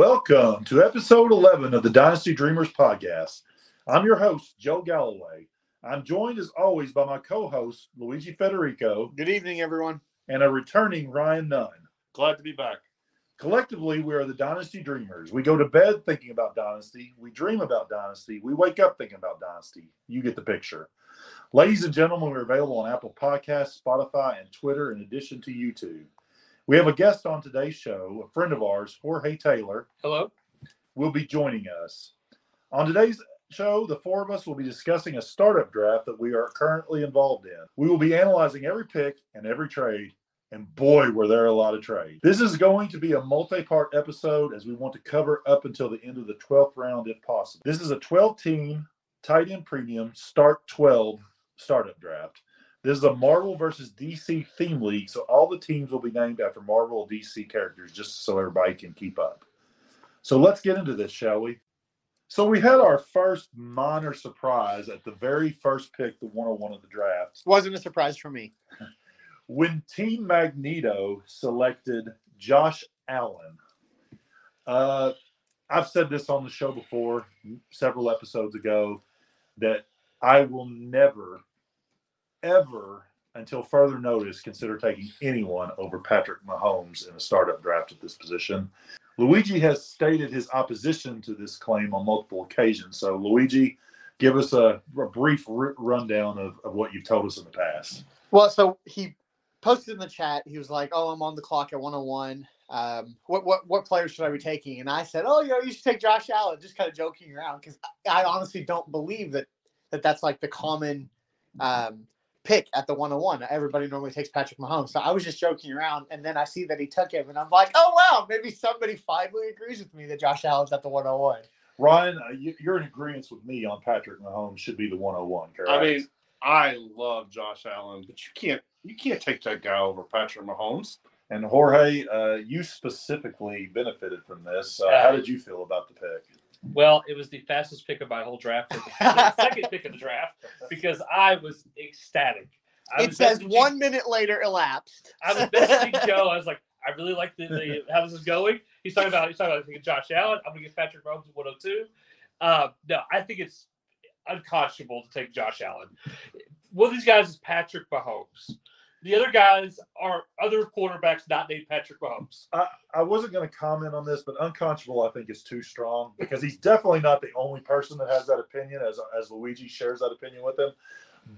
Welcome to episode 11 of the Dynasty Dreamerz podcast. I'm your host, Joe Galloway. I'm joined as always by my co host, Luigi Federico, Good evening, everyone. and a returning Ryan Nunn. Glad to be back. Collectively, we are the Dynasty Dreamerz. We go to bed thinking about Dynasty. We dream about Dynasty. We wake up thinking about Dynasty. You get the picture. Ladies and gentlemen, we're available on Apple Podcasts, Spotify, and Twitter, in addition to YouTube. We have a guest on today's show, a friend of ours, Jorge Taylor, Hello. will be joining us. On today's show, the four of us will be discussing a startup draft that we are currently involved in. We will be analyzing every pick and every trade, and boy, were there a lot of trades. This is going to be a multi part episode as we want to cover up until the end of the 12th round if possible. This is a 12 team tight end premium start 12 startup draft. This is a Marvel versus DC theme league, so all the teams will be named after Marvel DC characters just so everybody can keep up. So let's get into this, shall we? So we had our first minor surprise at the very first pick, the 101 of the draft, Wasn't a surprise for me. when Team Magneto selected Josh Allen. Uh, I've said this on the show before, several episodes ago, that I will never, ever, until further notice, consider taking anyone over Patrick Mahomes in a startup draft at this position. Luigi has stated his opposition to this claim on multiple occasions. So, Luigi, give us a, a brief r- rundown of, of what you've told us in the past. Well, so he posted in the chat. He was like, "Oh, I'm on the clock at 101. Um, what what what players should I be taking?" And I said, "Oh, you know, you should take Josh Allen." Just kind of joking around because I honestly don't believe that that that's like the common um, pick at the 101. Everybody normally takes Patrick Mahomes. So I was just joking around, and then I see that he took him, and I'm like, "Oh wow, maybe somebody finally agrees with me that Josh Allen's at the 101." Ryan, uh, you, you're in agreement with me on Patrick Mahomes should be the 101, correct? I mean, I love Josh Allen, but you can't you can't take that guy over Patrick Mahomes. and Jorge, uh, you specifically benefited from this. Uh, how did you feel about the pick? Well, it was the fastest pick of my whole draft, the second pick of the draft, because I was ecstatic. I It was says one minute later elapsed. I was messaging Joe. I was like, I really like the, the how this is going. He's talking about he's talking about taking Josh Allen. I'm gonna get Patrick Mahomes at 102. Uh, no, I think it's unconscionable to take Josh Allen. One of these guys is Patrick Mahomes. The other guys are other quarterbacks not named Patrick Mahomes. I, I wasn't going to comment on this, but unconscionable I think is too strong because he's definitely not the only person that has that opinion, as as Luigi shares that opinion with him.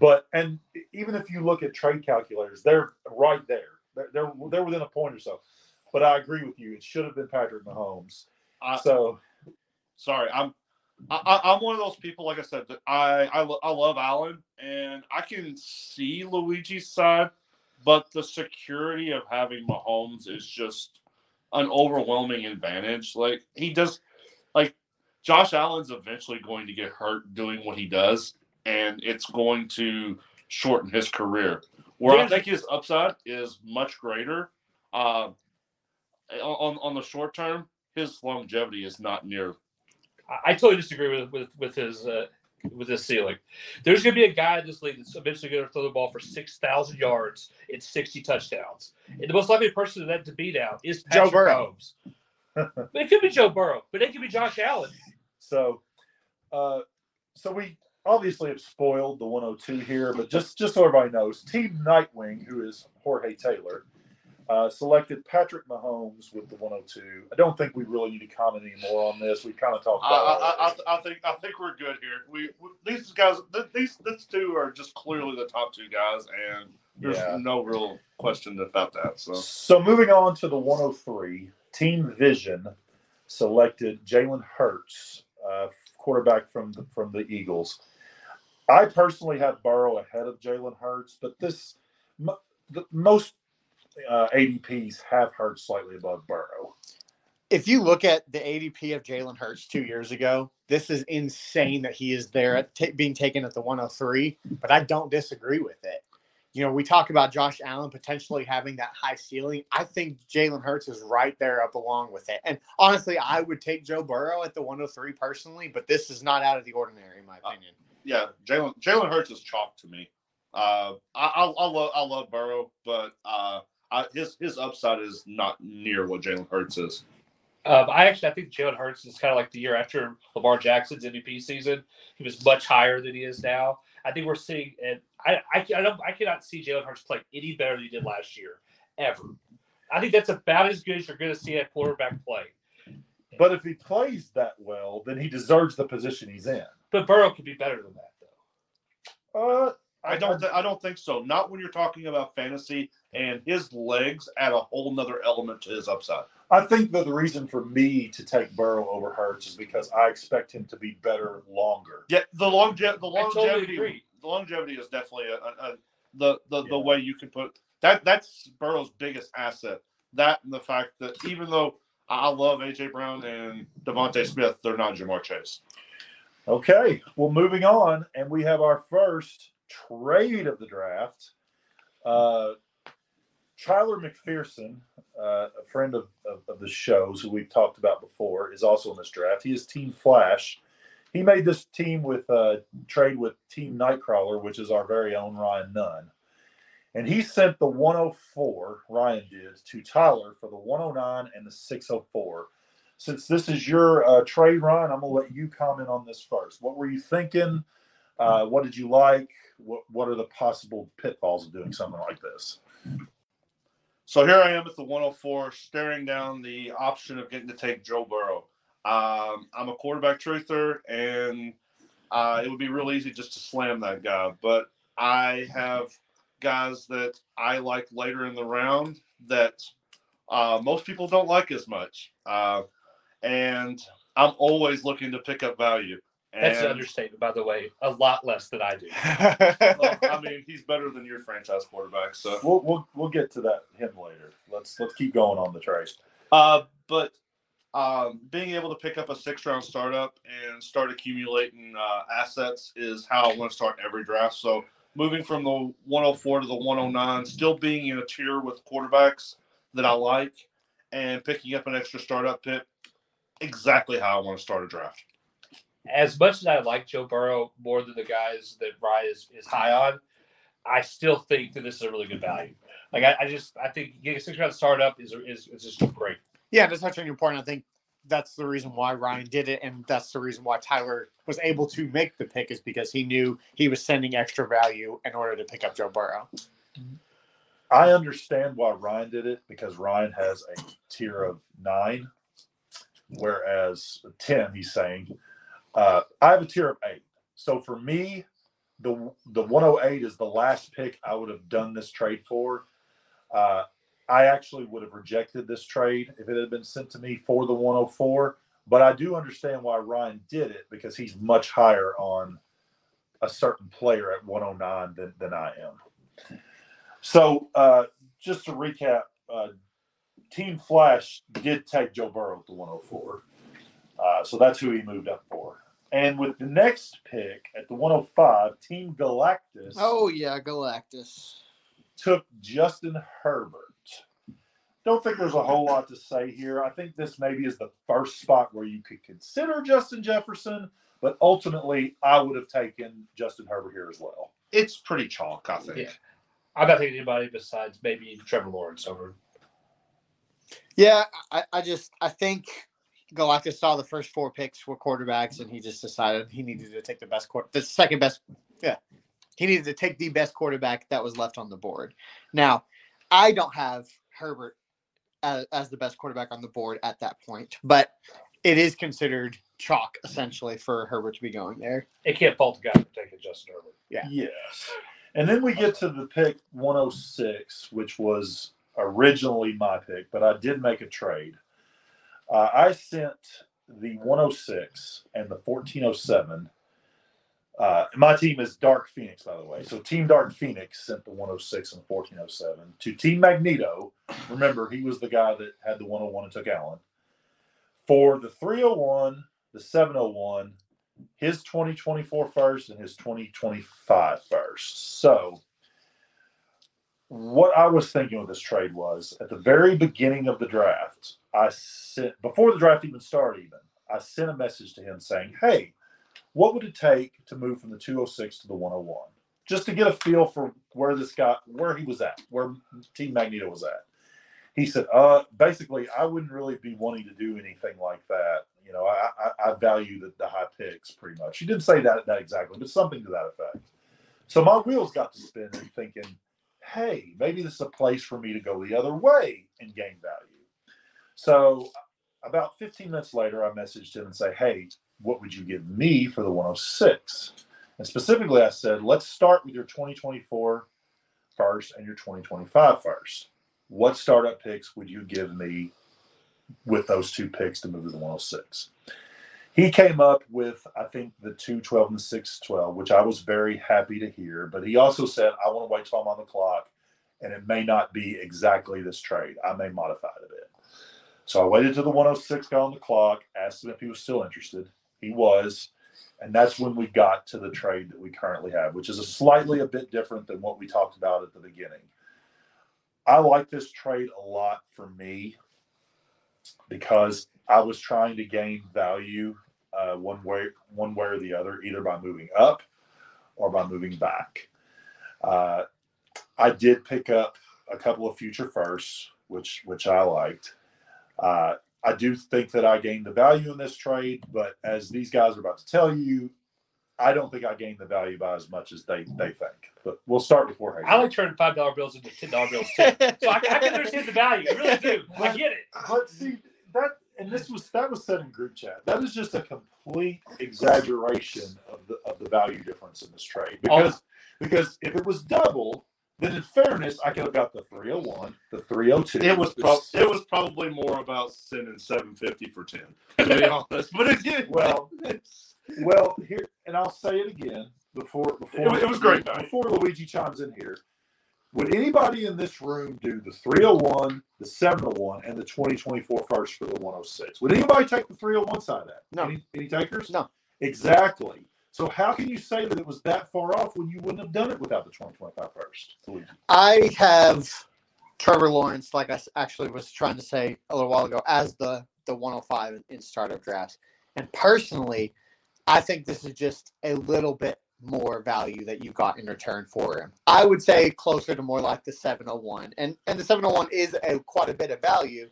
But and even if you look at trade calculators, they're right there. They're they're, they're within a point or so. But I agree with you; it should have been Patrick Mahomes. I, So sorry, I'm I, I- I'm one of those people. Like I said, that I I, I love Allen, and I can see Luigi's side, but the security of having Mahomes is just an overwhelming advantage. Like he does, like Josh Allen's eventually going to get hurt doing what he does, and it's going to shorten his career. Where I think his upside is much greater. Uh, on on the short term, his longevity is not near I, I totally disagree with with with his uh, with this ceiling. There's going to be a guy in this league that's eventually going to throw the ball for six thousand yards and sixty touchdowns. And the most likely person to that to be now is Joe Burrow. It could be Joe Burrow, but it could be Josh Allen. So, uh, so we obviously have spoiled the 102 here, but just just so everybody knows, Team Nightwing, who is Jorge Taylor, uh, selected Patrick Mahomes with the 102. I don't think we really need to comment anymore on this. We kind of talked I, about. it I, I. I think I think we're good here. We, we these guys, th- these these two are just clearly the top two guys, and there's Yeah. no real question about that. So So moving on to the 103, Team Vision selected Jalen Hurts, uh, quarterback from the, from the Eagles. I personally have Burrow ahead of Jalen Hurts, but this mo- the, most uh, ADPs have Hurts slightly above Burrow. if you look at the ADP of Jalen Hurts two years ago, this is insane that he is there at ta being taken at the 103. But I don't disagree with it. You know, we talk about Josh Allen potentially having that high ceiling. I think Jalen Hurts is right there up along with it. And honestly, I would take Joe Burrow at the 103 personally, but this is not out of the ordinary, in my opinion. yeah, Jalen Jalen Hurts is chalk to me. Uh, I, I, I love I love Burrow, but uh, I, his his upside is not near what Jalen Hurts is. Um, I actually I think Jalen Hurts is kind of like the year after Lamar Jackson's MVP season. He was much higher than he is now. I think we're seeing, and I I, I don't I cannot see Jalen Hurts play any better than he did last year ever. I think that's about as good as you're going to see a quarterback play. But if he plays that well, then he deserves the position he's in. But Burrow could be better than that, though. Uh, I don't. Th- I don't think so. Not when you're talking about fantasy and his legs add a whole nother element to his upside. I think that the reason for me to take Burrow over Hurts is because I expect him to be better longer. Yeah, the longe- the I totally longevity, agree. the longevity is definitely a, a, a the the, Yeah. the way you can put that. That's Burrow's biggest asset. That and the fact that even though I love AJ Brown and DeVonta Smith, they're not Ja'Marr Chase. Okay, well, moving on, and we have our first trade of the draft. Uh, Tyler McPherson, uh, a friend of, of, of the shows who we've talked about before, is also in this draft. He is Team Flash. He made this team with uh, trade with Team Nightcrawler, which is our very own Ryan Nunn. And he sent the 104, Ryan did, to Tyler for the 109 and the 604 since this is your uh, trade Ryan, I'm gonna let you comment on this first. What were you thinking? Uh, what did you like? What What are the possible pitfalls of doing something like this? So here I am at the 104, staring down the option of getting to take Joe Burrow. Um, I'm a quarterback truther, and uh, it would be real easy just to slam that guy. But I have guys that I like later in the round that uh, most people don't like as much. Uh, and I'm always looking to pick up value. That's an understatement, by the way. A lot less than I do. well, I mean, he's better than your franchise quarterback. So We'll we'll, we'll get to that him later. Let's let's keep going on the trade. Uh, but um, being able to pick up a six round startup and start accumulating uh, assets is how I want to start every draft. So moving from the 104 to the 109, still being in a tier with quarterbacks that I like, and picking up an extra startup pick, exactly how I want to start a draft. As much as I like Joe Burrow more than the guys that Ryan is, is high on, I still think that this is a really good value. Like I, I just I think getting a six round startup is is, is just great. Yeah, to touch on your point, I think that's the reason why Ryan did it, and that's the reason why Tyler was able to make the pick is because he knew he was sending extra value in order to pick up Joe Burrow. I understand why Ryan did it because Ryan has a tier of nine, whereas ten he's saying uh, I have a tier of eight. So for me, the the 108 is the last pick I would have done this trade for. Uh, I actually would have rejected this trade if it had been sent to me for the 104. But I do understand why Ryan did it because he's much higher on a certain player at 109 than, than I am. So uh, just to recap, uh, Team Flash did take Joe Burrow at the 104. Uh, so that's who he moved up for. And with the next pick at the 105, Team Galactus Oh yeah, Galactus. took Justin Herbert. Don't think there's a whole lot to say here. I think this maybe is the first spot where you could consider Justin Jefferson, but ultimately I would have taken Justin Herbert here as well. It's pretty chalk, I think. Yeah. I'm not taking anybody besides maybe Trevor Lawrence over. Yeah, I, I just I think Galactus saw the first four picks were quarterbacks, and he just decided he needed to take the best quarter, the second best. Yeah, he needed to take the best quarterback that was left on the board. Now, I don't have Herbert as, as the best quarterback on the board at that point, but it is considered chalk essentially for Herbert to be going there. It can't fault the guy for taking Justin Herbert. Yeah. Yes. And then we get to the pick 106, which was originally my pick, but I did make a trade. Uh, I sent the 106 and the 1407. Uh, my team is Dark Phoenix, by the way. So Team Dark Phoenix sent the 106 and the 1407 to Team Magneto. Remember, he was the guy that had the 101 and took Allen. For the 301, the 701, his 2024 first and his 2025 first. So, what I was thinking with this trade was at the very beginning of the draft, I sent before the draft even started, even I sent a message to him saying, Hey, what would it take to move from the 206 to the 101? Just to get a feel for where this guy, where he was at, where Team Magneto was at. he said, uh, basically, I wouldn't really be wanting to do anything like that. You know, I, I, I value the, the high picks pretty much. He didn't say that, that exactly, but something to that effect. So my wheels got to spinning thinking, hey, maybe this is a place for me to go the other way and gain value. So about 15 minutes later, I messaged him and say, hey, what would you give me for the 106? And specifically, I said, let's start with your 2024 first and your 2025 first. What startup picks would you give me with those two picks to move to the 106? He came up with, I think, the 212 and the 612, which I was very happy to hear. But he also said, I want to wait till I'm on the clock, and it may not be exactly this trade. I may modify it a bit. So I waited till the 106 got on the clock, asked him if he was still interested. He was. And that's when we got to the trade that we currently have, which is a slightly a bit different than what we talked about at the beginning. I like this trade a lot for me because I was trying to gain value uh, one way, one way or the other, either by moving up or by moving back. Uh, I did pick up a couple of future firsts, which which I liked. Uh, I do think that I gained the value in this trade, but as these guys are about to tell you, I don't think I gained the value by as much as they they think. But we'll start with Jorge. I like turning five dollar bills into ten dollar bills too. So I, I can understand the value. I really do. I get it. Let's see that, and this was that was said in group chat. That is just a complete exaggeration of the of the value difference in this trade. Oh. Because because if it was double, then in fairness, I could have got the 301, the 302. It was prob- it was probably more about sending seven fifty for ten. To be honest, but again, Well, it's, Well, here, and I'll say it again before before It was- it was great value. Before Luigi chimes in here, would anybody in this room do the 301, the 701, and the 2024 first for the 106? Would anybody take the 301 side of that? No. Any, any takers? No. Exactly. So how can you say that it was that far off when you wouldn't have done it without the 2025 first? I have Trevor Lawrence, like I actually was trying to say a little while ago, as the the 105 in, in startup drafts. And personally, I think this is just a little bit more value that you got in return for him. I would say closer to more like the 701. And and the 701 is a quite a bit of value,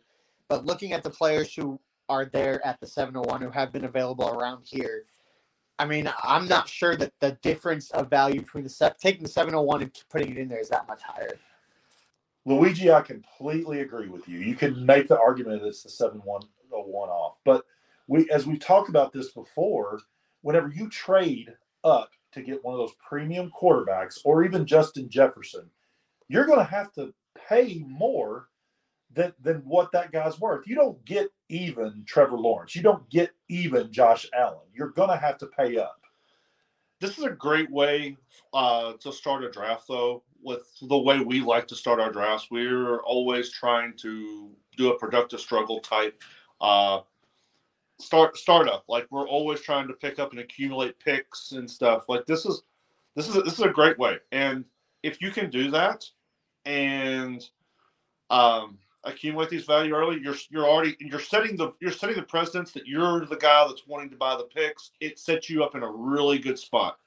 but looking at the players who are there at the 701 who have been available around here, I mean, I'm not sure that the difference of value between the taking the 701 and putting it in there is that much higher. Luigi, I completely agree with you. You can make the argument that it's the 7101 off. But we as we've talked about this before, whenever you trade up to get one of those premium quarterbacks or even Justin Jefferson, you're going to have to pay more than than what that guy's worth. You don't get even Trevor Lawrence. You don't get even Josh Allen. You're going to have to pay up. this is a great way uh, to start a draft, though. With the way we like to start our drafts, we're always trying to do a productive struggle type uh, start startup. Like we're always trying to pick up and accumulate picks and stuff. Like this is this is this is a great way, and if you can do that and um, accumulate these value early, you're you're already you're setting the you're setting the precedence that you're the guy that's wanting to buy the picks. It sets you up in a really good spot.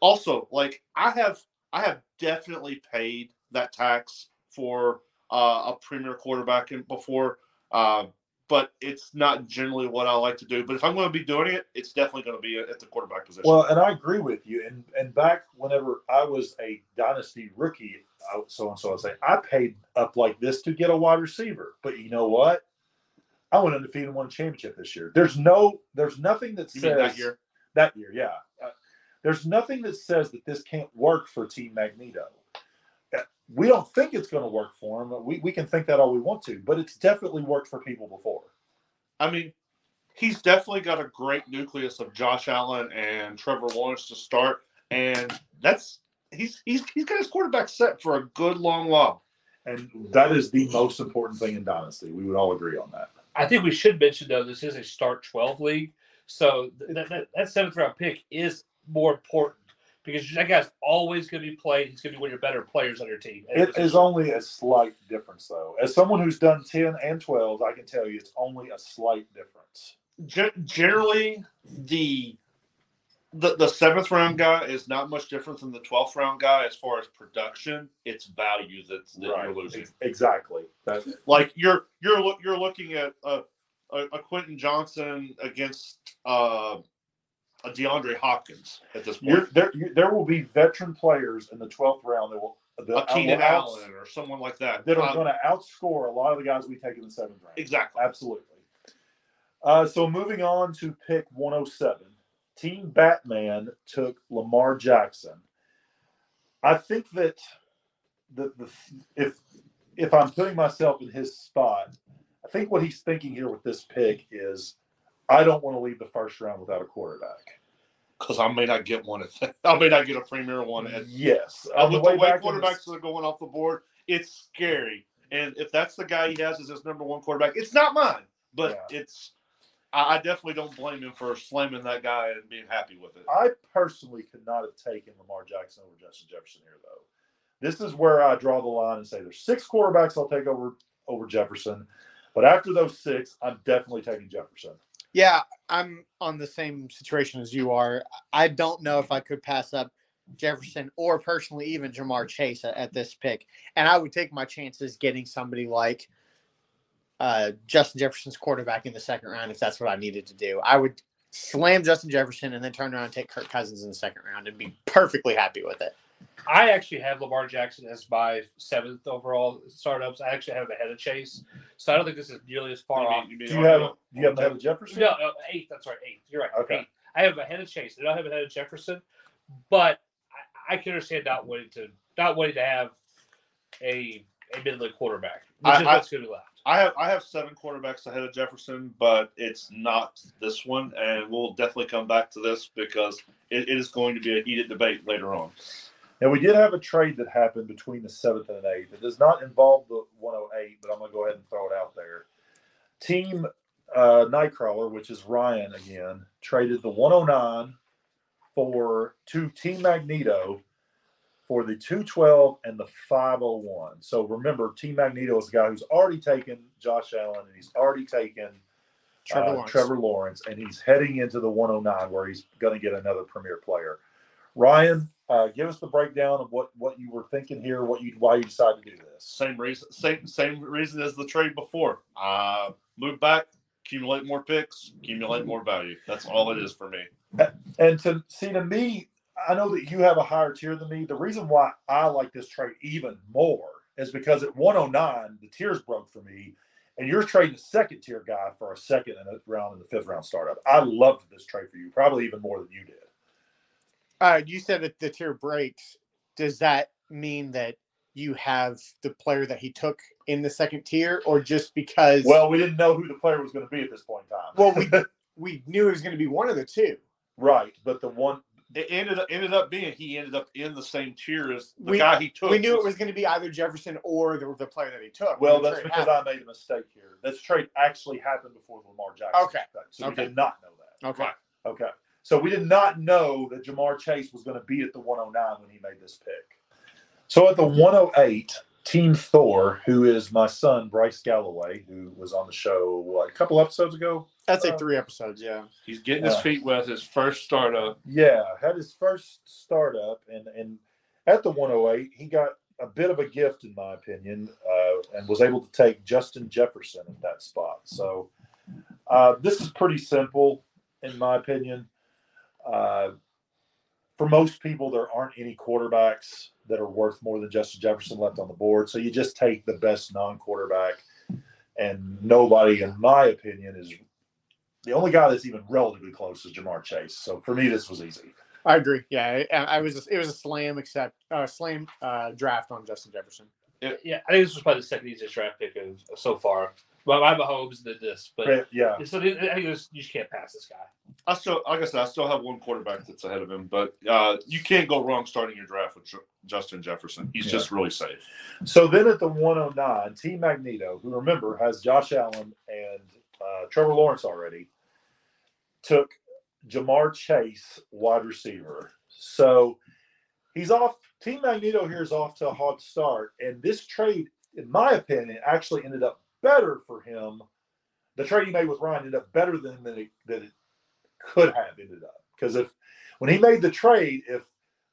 Also, like I have I have definitely paid that tax for uh, a premier quarterback in before, uh, but it's not generally what I like to do. But if I'm going to be doing it, it's definitely going to be at the quarterback position. Well, and I agree with you. And and back whenever I was a dynasty rookie, I- so and so I say I paid up like this to get a wide receiver. But you know what? I went undefeated and won a championship this year. There's no, there's nothing that says that year? That year, yeah. Uh, there's nothing that says that this can't work for Team Magneto. We don't think it's going to work for him. We we can think that all we want to, but it's definitely worked for people before. I mean, he's definitely got a great nucleus of Josh Allen and Trevor Lawrence to start, and that's he's he's he's got his quarterback set for a good long while. And that is the most important thing in dynasty. We would all agree on that. I think we should mention though this is a start twelve league, so that that, that seventh round pick is more important because that guy's always going to be played. He's going to be one of your better players on your team. It is only a slight difference, though. As someone who's done 10 and 12, I can tell you it's only a slight difference. Gen- generally, the the the seventh round guy is not much different than the twelfth round guy as far as production. It's value that's that you're losing. Exactly. That, Like you're you're look you're looking at a a, a Quentin Johnston against uh, a DeAndre Hopkins at this you're, point. there, you, there will be veteran players in the 12th round that will, that A Keenan Allen or someone like that. that are Um, going to outscore a lot of the guys we take in the seventh round. exactly. Absolutely. Uh, so moving on to pick 107, Team Batman took Lamar Jackson. I think that the, the if if I'm putting myself in his spot, I think what he's thinking here with this pick is I don't want to leave the first round without a quarterback. Because I may not get one. At, I may not get a premier one. At, Yes, uh, with the way back in quarterbacks the- are going off the board, it's scary. And if that's the guy he has as his number one quarterback, it's not mine. But it's I, I definitely don't blame him for slamming that guy and being happy with it. I personally could not have taken Lamar Jackson over Justin Jefferson here, though. This is where I draw the line and say there's six quarterbacks I'll take over over Jefferson, but after those six, I'm definitely taking Jefferson. Yeah, I'm on the same situation as you are. I don't know if I could pass up Jefferson or personally even Ja'Marr Chase at, at this pick. And I would take my chances getting somebody like uh, Justin Jefferson's quarterback in the second round if that's what I needed to do. I would slam Justin Jefferson and then turn around and take Kirk Cousins in the second round and be perfectly happy with it. I actually have Lamar Jackson as my seventh overall startups. I actually have him ahead of Chase, so I don't think this is nearly as far You off. mean- you Do you have Arnold? do you have ahead of Jefferson? No, no, eighth. That's right, eighth. You're right. Okay. Eighth. I have him ahead of Chase. I don't have ahead of Jefferson, but I, I can understand not wanting to not wanting to have a a middling quarterback, which I- is what's going to be left. I have I have seven quarterbacks ahead of Jefferson, but it's not this one, and we'll definitely come back to this because it, it is going to be a heated debate later on. Now we did have a trade that happened between the seventh and the eighth. It does not involve the 108, but I'm going to go ahead and throw it out there. Team uh, Nightcrawler, which is Ryan again, traded the 109 for to Team Magneto for the 212 and the 501. So remember, Team Magneto is a guy who's already taken Josh Allen and he's already taken Trevor uh, Lawrence. Trevor Lawrence, and he's heading into the 109 where he's going to get another premier player. Ryan, uh, give us the breakdown of what what you were thinking here, what you why you decided to do this. Same reason, same same reason as the trade before. Uh, move back, accumulate more picks, accumulate more value. That's all it is for me. And to see to me, I know that you have a higher tier than me. The reason why I like this trade even more is because at 109, the tiers broke for me, and you're trading a second tier guy for a second and a round in the fifth round startup. I loved this trade for you, probably even more than you did. Uh, you said that the tier breaks. Does that mean that you have the player that he took in the second tier, or just because? Well, we didn't know who the player was going to be at this point in time. well, we we knew it was going to be one of the two. right, but the one It ended up ended up being he ended up in the same tier as the We- guy he took. We knew it was going to be either Jefferson or the, the player that he took. Well, that's because happened. I made a mistake here. This trade actually happened before the Lamar Jackson. Okay. So Okay. we did not know that. okay. Right. Okay. So we did not know that Ja'Marr Chase was going to be at the 109 when he made this pick. So at the 108, Team Thor, who is my son Bryce Galloway, who was on the show what, a couple episodes ago. I'd say Uh, three episodes. Yeah. He's getting his Yeah. feet wet. His first startup. Yeah, had his first startup, and and at the 108, he got a bit of a gift, in my opinion, uh, and was able to take Justin Jefferson at that spot. So uh, this is pretty simple, in my opinion. Uh, for most people, there aren't any quarterbacks that are worth more than Justin Jefferson left on the board. So you just take the best non-quarterback, and nobody, in my opinion, is the only guy that's even relatively close is Ja'Marr Chase. So for me, this was easy. I agree. Yeah, I, I was. It was a slam, except uh, slam uh, draft on Justin Jefferson. Yeah, I think this was probably the second easiest draft pick of, so far. Well, I have Mahomes and then this, but But, yeah, so I think this, you just can't pass this guy. I still, like I said, I still have one quarterback that's ahead of him, but uh, you can't go wrong starting your draft with Justin Jefferson. He's Yeah. just really safe. So then at the 109, Team Magneto, who remember has Josh Allen and uh, Trevor Lawrence already, took Ja'Marr Chase, wide receiver. So he's off. Team Magneto here is off to a hot start. And this trade, in my opinion, actually ended up better for him. The trade he made with Ryan ended up better than, than, it, than it could have ended up. Because if when he made the trade, if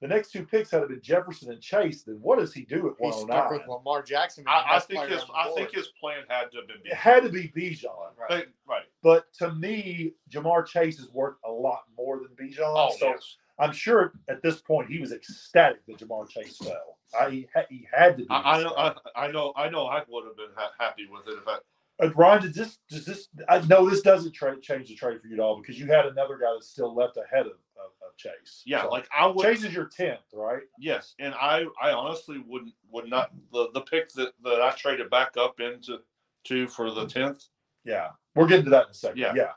the next two picks had been Jefferson and Chase, then what does he do at He's stuck oh with 109? Lamar Jackson. I, I think his I think his plan had to have been It had to be Bijan. Right. They- right. But to me, Ja'Marr Chase is worth a lot more than Bijan. Oh so yes. I'm sure at this point he was ecstatic that Ja'Marr Chase fell. I, he, ha- he had to be. I, I know. I, I know. I know. I would have been ha- happy with it if I. Uh, Ryan, does this does this? I know this doesn't tra- change the trade for you at all because you had another guy that's still left ahead of, of, of Chase. Yeah, So, like I would. Chase is your tenth, right? Yes, and I I honestly wouldn't would not the the pick that that I traded back up into to for the tenth. Yeah, we're getting to that in a second. Yeah. yeah.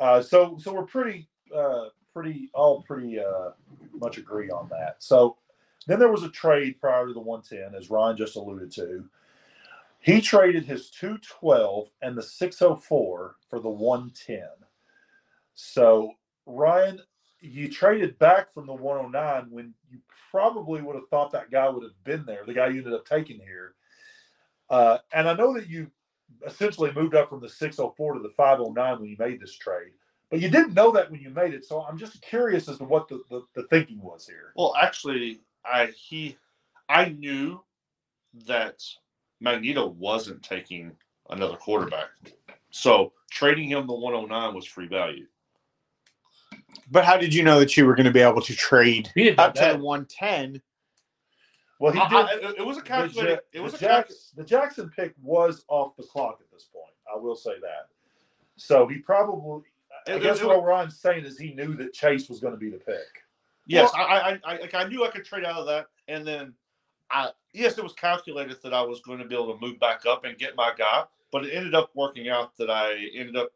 Uh, so so we're pretty uh, pretty all pretty uh, much agree on that. So then there was a trade prior to the one ten, as Ryan just alluded to. He traded his two twelve and the six oh four for the one ten. So Ryan, you traded back from the one oh nine when you probably would have thought that guy would have been there. The guy you ended up taking here. Uh, and I know that you essentially moved up from the 604 to the 509 when you made this trade. But you didn't know that when you made it. So I'm just curious as to what the, the, the thinking was here. Well, actually, I he I knew that Magneto wasn't taking another quarterback, so trading him the one hundred nine was free value. But how did you know that you were going to be able to trade He didn't up to the 110? Well, he did. I- it was a the, calculated. Ja- It was the a calc- Jackson, the Jackson pick was off the clock at this point. I will say that. So he probably, I It- guess it- what Ryan's saying is he knew that Chase was going to be the pick. Yes, I, I, I, like, I knew I could trade out of that, and then I, yes, it was calculated that I was going to be able to move back up and get my guy, but it ended up working out that I ended up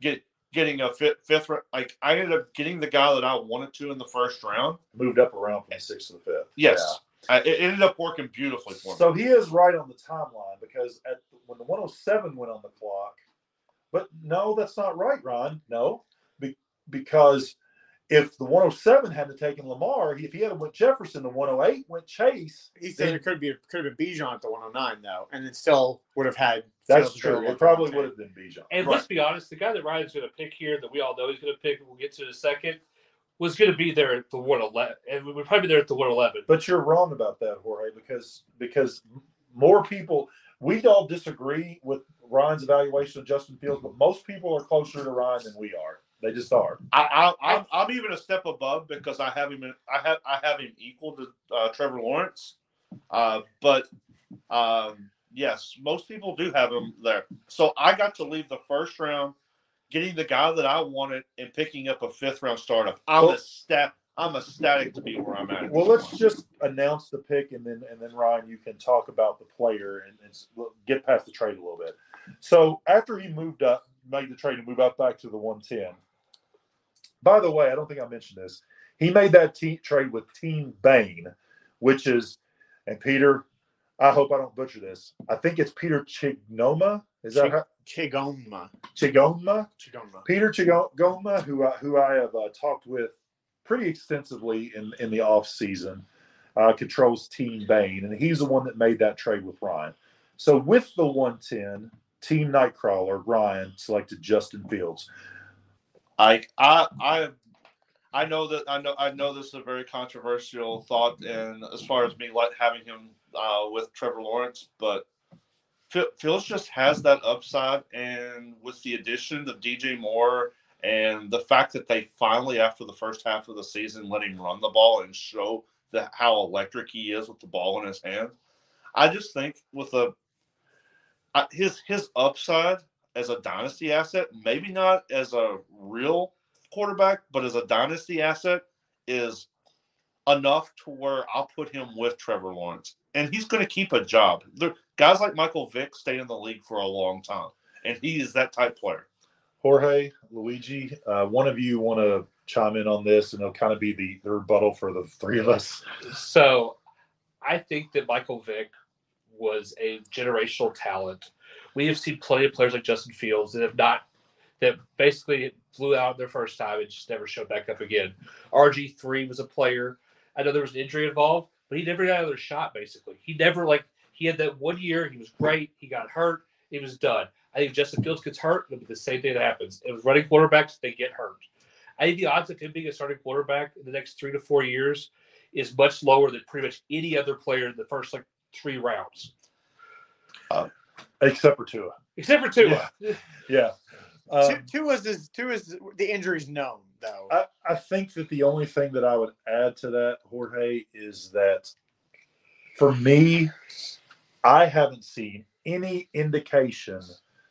get getting a fifth, fifth like I ended up getting the guy that I wanted to in the first round. Moved up around from the sixth to the fifth. Yes, I, it ended up working beautifully for me. So he is right on the timeline because at when the 107 went on the clock, but no, that's not right, Ron. No, Be, because if the 107 hadn't taken Lamar, if he had went Jefferson, the 108 went Chase. He said Then- it could be could have been Bijan at the 109 though, and it still would have had. That's true. available It probably would have been Bijan. And Right. let's be honest, the guy that Ryan's going to pick here, that we all know he's going to pick, we'll get to in a second, was going to be there at the 111, and we would probably be there at the 111. But you're wrong about that, Jorge, because because more people we all disagree with Ryan's evaluation of Justin Fields, but most people are closer to Ryan than we are. They just are. I, I, I'm, I'm even a step above because I have him. In, I have I have him equal to uh, Trevor Lawrence, uh, but um, yes, most people do have him there. So I got to leave the first round, getting the guy that I wanted, and picking up a fifth round startup. I'm Well- step. I'm ecstatic to be where I'm at. Well, let's point. just announce the pick, and then and then Ryan, you can talk about the player and, and get past the trade a little bit. So after he moved up, made the trade and move up back to the one ten. By the way, I don't think I mentioned this. He made that te- trade with Team Bane, which is, and Peter, I hope I don't butcher this. I think it's Peter Chignoma. Is that Chig- how, Chigoma. Chigoma? Chigoma. Peter Chigoma, who I, who I have uh, talked with pretty extensively in, in the off season, uh, controls Team Bane, and he's the one that made that trade with Ryan. So with the 110, Team Nightcrawler Ryan selected Justin Fields. I I I know that I know I know this is a very controversial thought, and as far as me like having him uh, with Trevor Lawrence, but Fields just has that upside, and with the addition of DJ Moore and the fact that they finally, after the first half of the season, let him run the ball and show that how electric he is with the ball in his hand, I just think with a his his upside as a dynasty asset, maybe not as a real quarterback, but as a dynasty asset, is enough to where I'll put him with Trevor Lawrence, and he's going to keep a job. There, guys like Michael Vick stay in the league for a long time, and he is that type player. Jorge, Luigi, uh, one of you want to chime in on this, and it'll kind of be the, the rebuttal for the three of us. So I think that Michael Vick was a generational talent. We have seen plenty of players like Justin Fields that have not that basically blew out their first time and just never showed back up again. RG three was a player. I know there was an injury involved, but he never got another shot. Basically, he never like he had that one year. He was great. He got hurt. It was done. I think Justin Fields gets hurt, it'll be the same thing that happens. It was running quarterbacks; they get hurt. I think the odds of him being a starting quarterback in the next three to four years is much lower than pretty much any other player in the first like three rounds, uh, except for Tua. except for Tua. Yeah. Yeah. Um, Tua, Tua is this, Tua is the injuries known though. I, I think that the only thing that I would add to that, Jorge, is that for me, I haven't seen any indication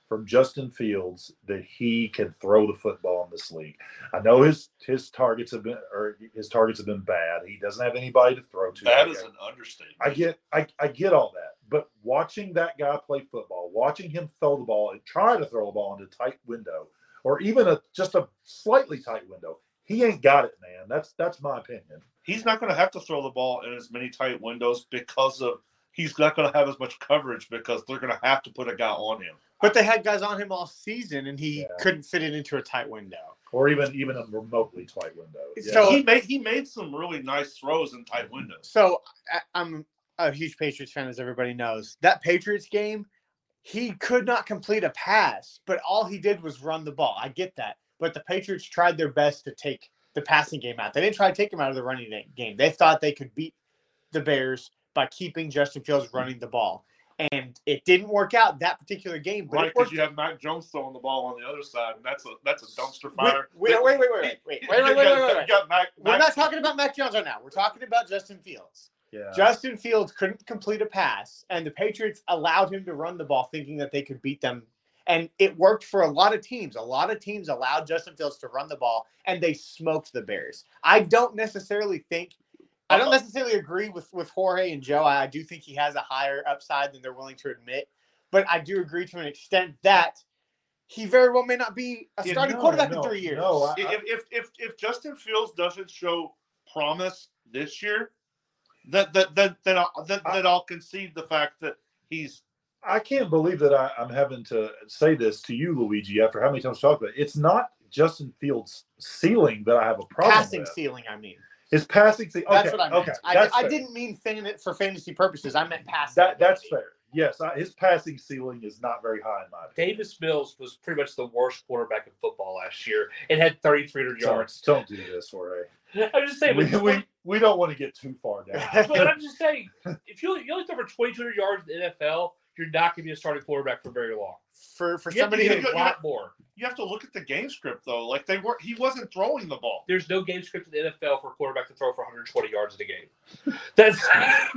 from Justin Fields that he can throw the football in this league. I know his his targets have been or his targets have been bad. He doesn't have anybody to throw to. That right is now. an understatement. I get I, I get all that. But watching that guy play football, watching him throw the ball and try to throw the ball into a tight window, or even a just a slightly tight window, he ain't got it, man. That's that's my opinion. He's not going to have to throw the ball in as many tight windows because of he's not going to have as much coverage because they're going to have to put a guy on him. but they had guys on him all season, and he Yeah. couldn't fit it into a tight window. Or even even a remotely tight window. Yeah. So- he made he made some really nice throws in tight windows. So I, I'm a huge Patriots fan, as everybody knows. That Patriots game, he could not complete a pass, but all he did was run the ball. I get that, but the Patriots tried their best to take the passing game out. They didn't try to take him out of the running game. They thought they could beat the Bears by keeping Justin Fields running the ball, and it didn't work out that particular game. But Right, because you have Mac Jones throwing the ball on the other side, and that's a that's a dumpster Wait, fire. wait, wait, wait, wait, wait, wait, wait, wait, wait, wait, wait, wait. Got Mac, We're Mac- not talking about Mac Jones right now. We're talking about Justin Fields. Yeah. Justin Fields couldn't complete a pass, and the Patriots allowed him to run the ball, thinking that they could beat them. And it worked for a lot of teams. A lot of teams allowed Justin Fields to run the ball, and they smoked the Bears. I don't necessarily think, I don't necessarily agree with with Jorge and Joe. I do think he has a higher upside than they're willing to admit, but I do agree to an extent that he very well may not be a Yeah, starting no, quarterback no, in three years. no, I- if, if if if Justin Fields doesn't show promise this year, that that that then I'll, then, then I'll concede the fact that he's I can't believe that I, I'm having to say this to you, Luigi, after how many times we talked about it. It's not Justin Fields' ceiling that I have a problem passing with. ceiling. I mean, His passing ceiling. Okay, that's what I meant. okay, I, I didn't mean fan it for fantasy purposes. I meant passing. That that's fair. Yes, I, his passing ceiling is not very high in my opinion. Davis Mills was pretty much the worst quarterback in football last year and had 3,300 yards. Don't, don't do this, Jorge. I'm just saying, We, but, we, we don't want to get too far down. but I'm just saying, if you, you only throw for 2,200 yards in the NFL, you're not going to be a starting quarterback for very long. for for Yeah, somebody but who A lot more. you have to look at the game script though. Like they were, he wasn't throwing the ball. There's no game script in the NFL for a quarterback to throw for 120 yards in a game. That's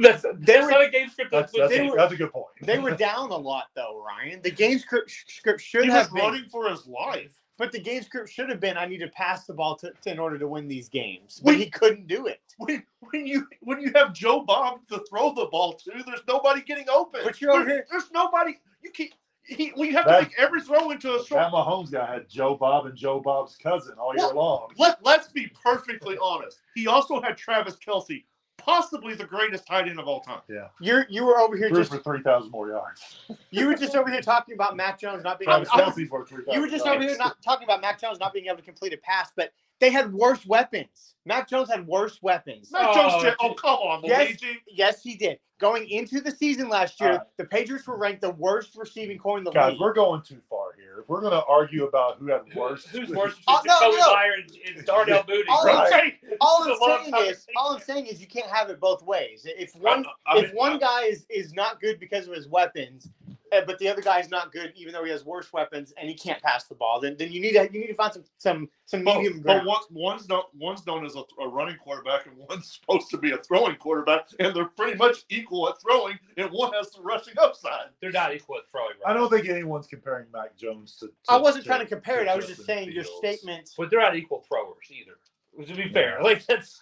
that's, that's were- not a game script. That's, That's, that's, a, were- that's a good point. they were down a lot though, Ryan. The game script script should He was have been, running for his life. But the game script should have been I need to pass the ball to, to- in order to win these games. But Wait. he couldn't do it. When, when you when you have Joe Bob to throw the ball to, there's nobody getting open. But you're over There- here- There's nobody. You can't. He, we have to make every throw into a short. That Mahomes guy had Joe Bob and Joe Bob's cousin all year long. Let, let's be perfectly honest. He also had Travis Kelce, possibly the greatest tight end of all time. Yeah. You're you were over here Threw just for 3,000 more yards. you were just over here talking about Mac Jones not being Travis able to, Kelce for 3,000 you were just yards. over here not talking about Mac Jones not being able to complete a pass, but they had worse weapons. Mac Jones had worse weapons. Mac Oh, Jones, did- oh come on, Yes. Luigi. Yes, he did. Going into the season last year, All right. the Patriots were ranked the worst receiving corps in the Guys, league. we're going too far here. We're going to argue about who had worse, Who's worse Oh, between no, Jakobi no. Meyer and, and Darnell Mooney? All Right. I'm saying, all I'm saying is, all I'm saying is, you can't have it both ways. If one, I- I if mean, one I- guy is is not good because of his weapons, uh, Eh, but the other guy is not good even though he has worse weapons and he can't pass the ball, then then you need to you need to find some some some But, medium but ground. one, one's known, one's known as a, a running quarterback, and one's supposed to be a throwing quarterback, and they're pretty much equal at throwing, and one has the rushing upside. They're not equal at throwing. I don't think anyone's comparing Mac Jones to. to I wasn't to- trying to compare it. I was just Justin saying your statement. but they're not equal throwers either. To be fair, like that's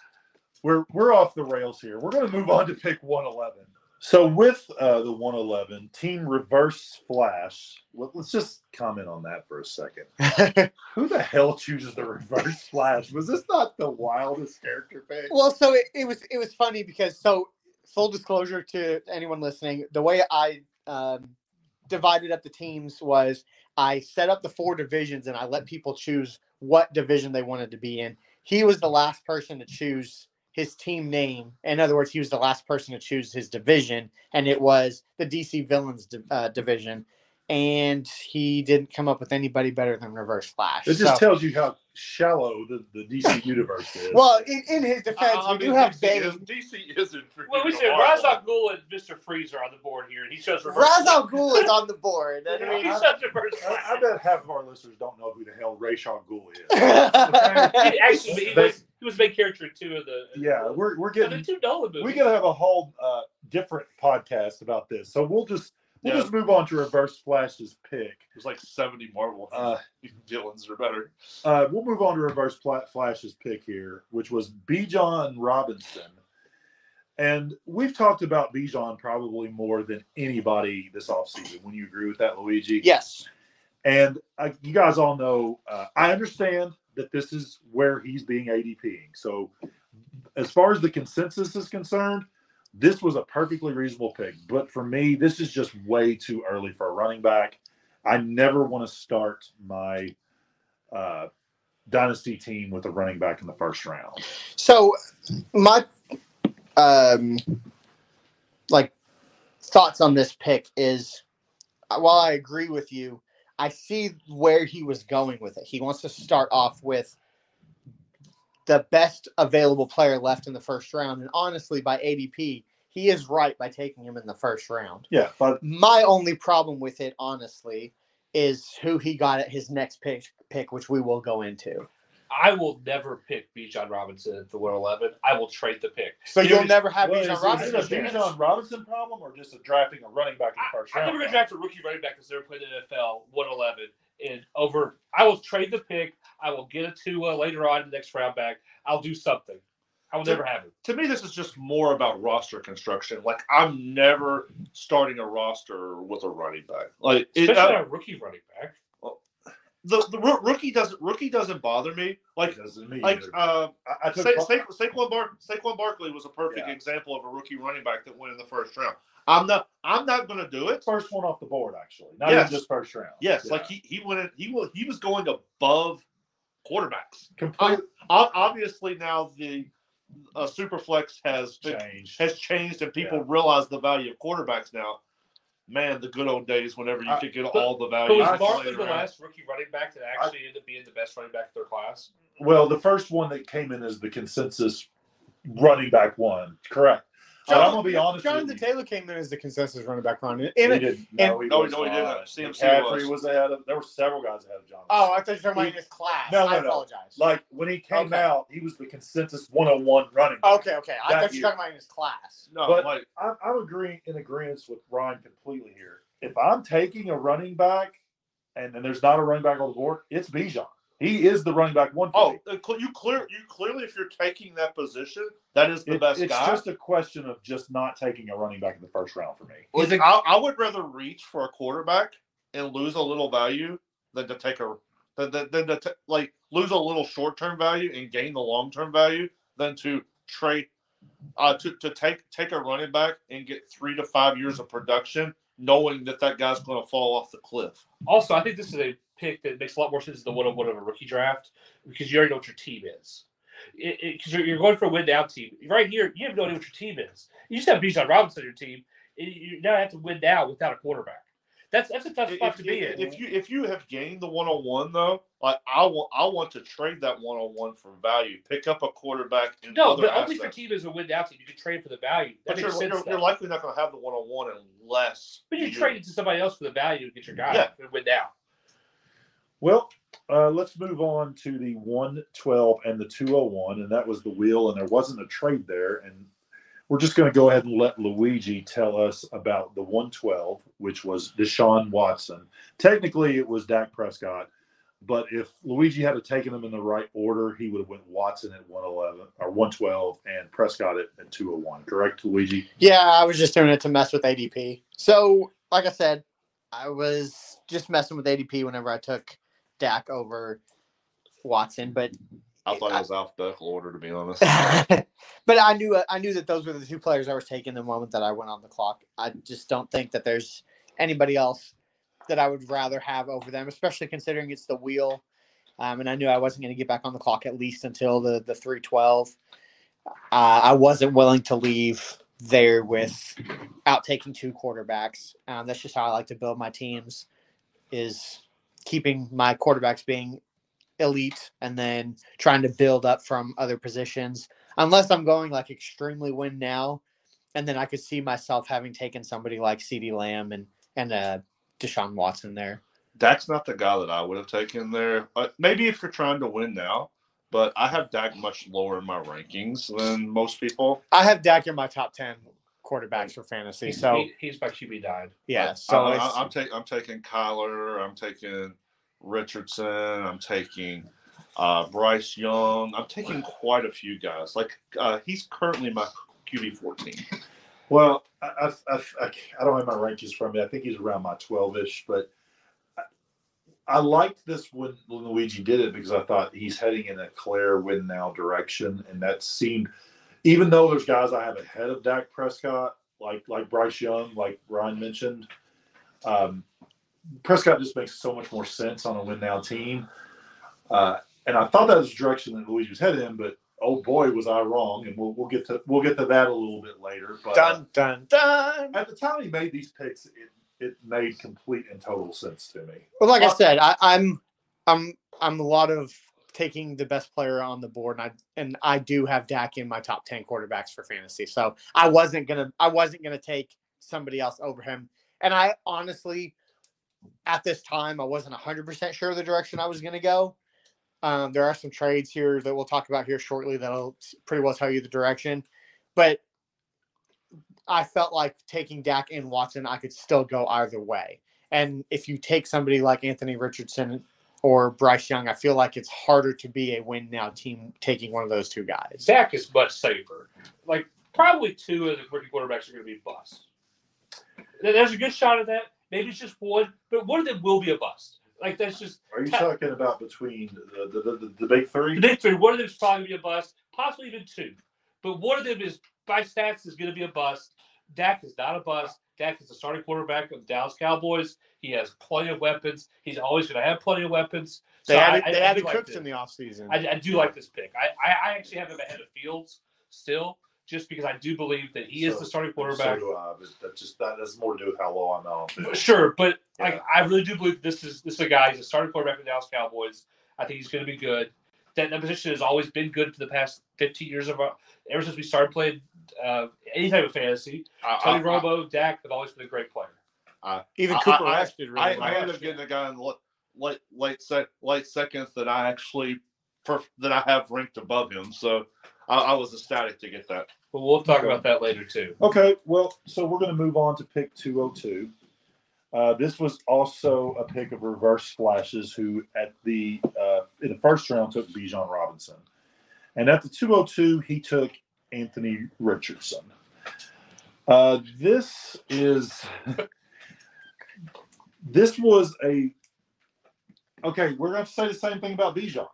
We're we're off the rails here. We're going to move on to pick 111. So with uh, the 111 team reverse flash, let, us just comment on that for a second. Who the hell chooses the reverse flash? Was this not the wildest character pick? Well, so it, it was it was funny because so full disclosure to anyone listening, the way I um, divided up the teams was I set up the four divisions and I let people choose what division they wanted to be in. He was the last person to choose his team name. In other words, he was the last person to choose his division, and it was the DC Villains di- uh, division. And he didn't come up with anybody better than Reverse Flash. It just So- tells you how shallow the, the DC universe is. Well, in, in his defense, I- I we do mean, have DC Bane. is- DC isn't. Well, we said Marvel. Ra's al Ghul and Mr. Freeze are on the board here, and he shows reverse. Ra's al Ghul is on the board. I mean, He shows reverse. I, I bet half of our listeners don't know who the hell Ray Sean Ghul is. Actually They- was he was the main character in two of the yeah, we're we're of getting the two Nolan movies. we gotta have a whole uh, different podcast about this. So we'll just we'll Yeah. just move on to Reverse Flash's pick. There's like 70 Marvel Uh, villains that are better. uh, we'll move on to Reverse Pla- Flash's pick here, which was Bijan Robinson. And we've talked about Bijan probably more than anybody this offseason. When you agree with that, Luigi? yes. And uh, you guys all know, uh, I understand that this is where he's being ADPing. So, as far as the consensus is concerned, this was a perfectly reasonable pick. But for me, this is just way too early for a running back. I never want to start my uh, dynasty team with a running back in the first round. So, my um, like thoughts on this pick is, while I agree with you, I see where he was going with it. He wants to start off with the best available player left in the first round, and honestly, by ADP, he is right by taking him in the first round. Yeah, but My only problem with it, honestly, is who he got at his next pick, pick which we will go into. I will never pick Bijan Robinson at the 111. I will trade the pick. So You you'll never have well, Bijan is, is Robinson. it a Bijan Robinson problem or just a drafting a running back in the first I'm never going to draft a rookie running back that's never played in the NFL 111 and over. I will trade the pick. I will get a Tua later on in the next round back. I'll do something. I will never have it. To me, this is just more about roster construction. Like, I'm never starting a roster with a running back. Like, it, Especially uh, not a rookie running back. The the roo- rookie doesn't rookie doesn't bother me. Like, mean like uh, I, I Sa- Sa- Saquon, Bar- Saquon Barkley was a perfect Yeah. example of a rookie running back that went in the first round. I'm not. I'm not going to do it. first one off the board, actually, not Yes. even just first round. Yes, Yeah. like he he went. in- He was he was going above quarterbacks. complete Obviously, now the uh, Superflex has been- has changed, and people Yeah. realize the value of quarterbacks now. Man, the good old days whenever you I- could get but- all the But value. was Barkley the last rookie running back that actually ended up being the best running back of their class? Well, the first one that came in as the consensus running back one, correct. But I'm gonna be honest Jonathan with you. Taylor came in as the consensus running back run. He In it, didn't. No, he No, was no, he not. didn't. Uh, CMC McCaffrey was. was ahead of. There were several guys ahead of John. oh, I thought you were talking about in his class. No, I no, no. apologize. like when he came Okay. out, he was the consensus 101 running. back. okay, okay. I That thought you were talking about in his class. No, But- like I'm, I'm agreeing in agreement with Ryan completely here. If I'm taking a running back, and, and there's not a running back on the board, it's Bijan. He is the running back one. For oh, me. uh, cl- you clear you clearly if you're taking that position, that is the It- best it's guy. just a question of just not taking a running back in the first round for me. Like, Is it- I, I would rather reach for a quarterback and lose a little value than to take a than, than, than to t- like lose a little short term value and gain the long term value than to trade uh, to to take take a running back and get three to five years of production, knowing that that guy's going to fall off the cliff. Also, I think this is a pick that makes a lot more sense than the 101 of a rookie draft because you already know what your team is. Because you're, you're going for a win now team. Right here, you have no idea what your team is. You just have Bijan Robinson on your team. and You now have to win now without a quarterback. That's that's a tough spot If, to be in. if you if you have gained the one on one though, like I want I want to trade that one on one for value, pick up a quarterback and no, but only if your assets. team is a win now team. You can trade for the value. That But you're, you're, you're likely not going to have the one on one unless but you do. trade it to somebody else for the value to get your guy Yeah. and win now. Well, uh, let's move on to the 112 and the 201, and that was the wheel, and there wasn't a trade there. And we're just going to go ahead and let Luigi tell us about the 112, which was Deshaun Watson. Technically, it was Dak Prescott, but if Luigi had taken them in the right order, he would have went Watson at 111 or 112 and Prescott at, at 201. Correct, Luigi? Yeah, I was just doing it to mess with ADP. So, like I said, I was just messing with ADP whenever I took Dak over Watson, but I thought it was alphabetical order to be honest. but I knew I knew that those were the two players I was taking the moment that I went on the clock. I just don't think that there's anybody else that I would rather have over them, especially considering it's the wheel. Um, and I knew I wasn't going to get back on the clock at least until the the three twelve. Uh, I wasn't willing to leave there with out taking two quarterbacks. Um, that's just how I like to build my teams. Is keeping my quarterbacks being elite and then trying to build up from other positions. Unless I'm going like extremely win now, and then I could see myself having taken somebody like CeeDee Lamb and and uh, Deshaun Watson there. Dak's not the guy that I would have taken there. Uh, maybe if you're trying to win now, but I have Dak much lower in my rankings than most people. I have Dak in my top ten quarterbacks for fantasy. He's, So he, he's my QB nine. yeah, I- so I, it's- I, am taking I'm taking Kyler. I'm taking Richardson. I'm taking uh, Bryce Young. I'm taking quite a few guys. Like uh, he's currently my QB 14. Well, I, I, I, I, I don't have my rankings from me. I think he's around my 12 ish, but I, I liked this when, when Luigi did it because I thought he's heading in a clear win now direction. And that seemed, even though there's guys I have ahead of Dak Prescott, like like Bryce Young, like Ryan mentioned, um, Prescott just makes so much more sense on a win now team. Uh, and I thought that was the direction that Luigi was headed in, but oh boy, was I wrong. And we'll, we'll get to we'll get to that a little bit later. But uh, dun dun dun. at the time he made these picks, it, it made complete and total sense to me. Well, like I Uh, said, I, I'm I'm I'm a lot of taking the best player on the board, and I and I do have Dak in my top ten quarterbacks for fantasy. So I wasn't gonna I wasn't gonna take somebody else over him. And I honestly, at this time, I wasn't hundred percent sure the direction I was gonna go. Um, there are some trades here that we'll talk about here shortly that'll pretty well tell you the direction, but I felt like taking Dak and Watson, I could still go either way. And if you take somebody like Anthony Richardson or Bryce Young, I feel like it's harder to be a win now team taking one of those two guys. Dak is much safer. Like probably two of the rookie quarterbacks are going to be bust. There's a good shot at that. Maybe it's just one, but one of them will be a bust. Like that's just Are you Ta- talking about between the the, the, the, the big three? the big three. One of them is probably going to be a bust, possibly even two. But one of them is by stats is going to be a bust. Dak is not a bust. Dak is the starting quarterback of the Dallas Cowboys. He has plenty of weapons. He's always going to have plenty of weapons. They So added, I- I- they I added do like Cooks this. in the offseason. I, I do like this pick. I, I, I actually have him ahead of Fields still, just because I do believe that he is the starting quarterback. do I, but that just that has more to do with how low I'm on. field. Sure, but like Yeah. I really do believe this is this is a guy. He's a starting quarterback for the Dallas Cowboys. I think he's going to be good. That, that position has always been good for the past 15 years of our, ever since we started playing uh, any type of fantasy. I, Tony I- Romo, Dak have always been a great player. Even Cooper I- Rush did really I, well. I ended up getting a guy in late late late, sec, late seconds that I actually perf- that I have ranked above him. So I, I was ecstatic to get that. But we'll talk Okay. about that later too. Okay, well, so we're going to move on to pick 202. Uh, this was also a pick of Reverse Flash's who at the uh, in the first round took Bijan Robinson, and at the 202 he took Anthony Richardson. Uh, this is this was a okay. We're going to say the same thing about Bijan.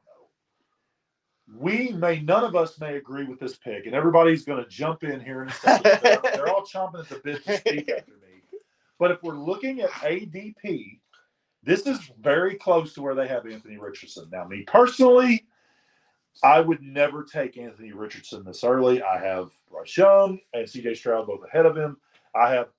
We may none of us may agree with this pick, and everybody's going to jump in here and say. They're, they're all chomping at the bit to speak after me. But if we're looking at ADP, this is very close to where they have Anthony Richardson. Now, me personally, I would never take Anthony Richardson this early. I have Bryce Young and CJ Stroud both ahead of him. I have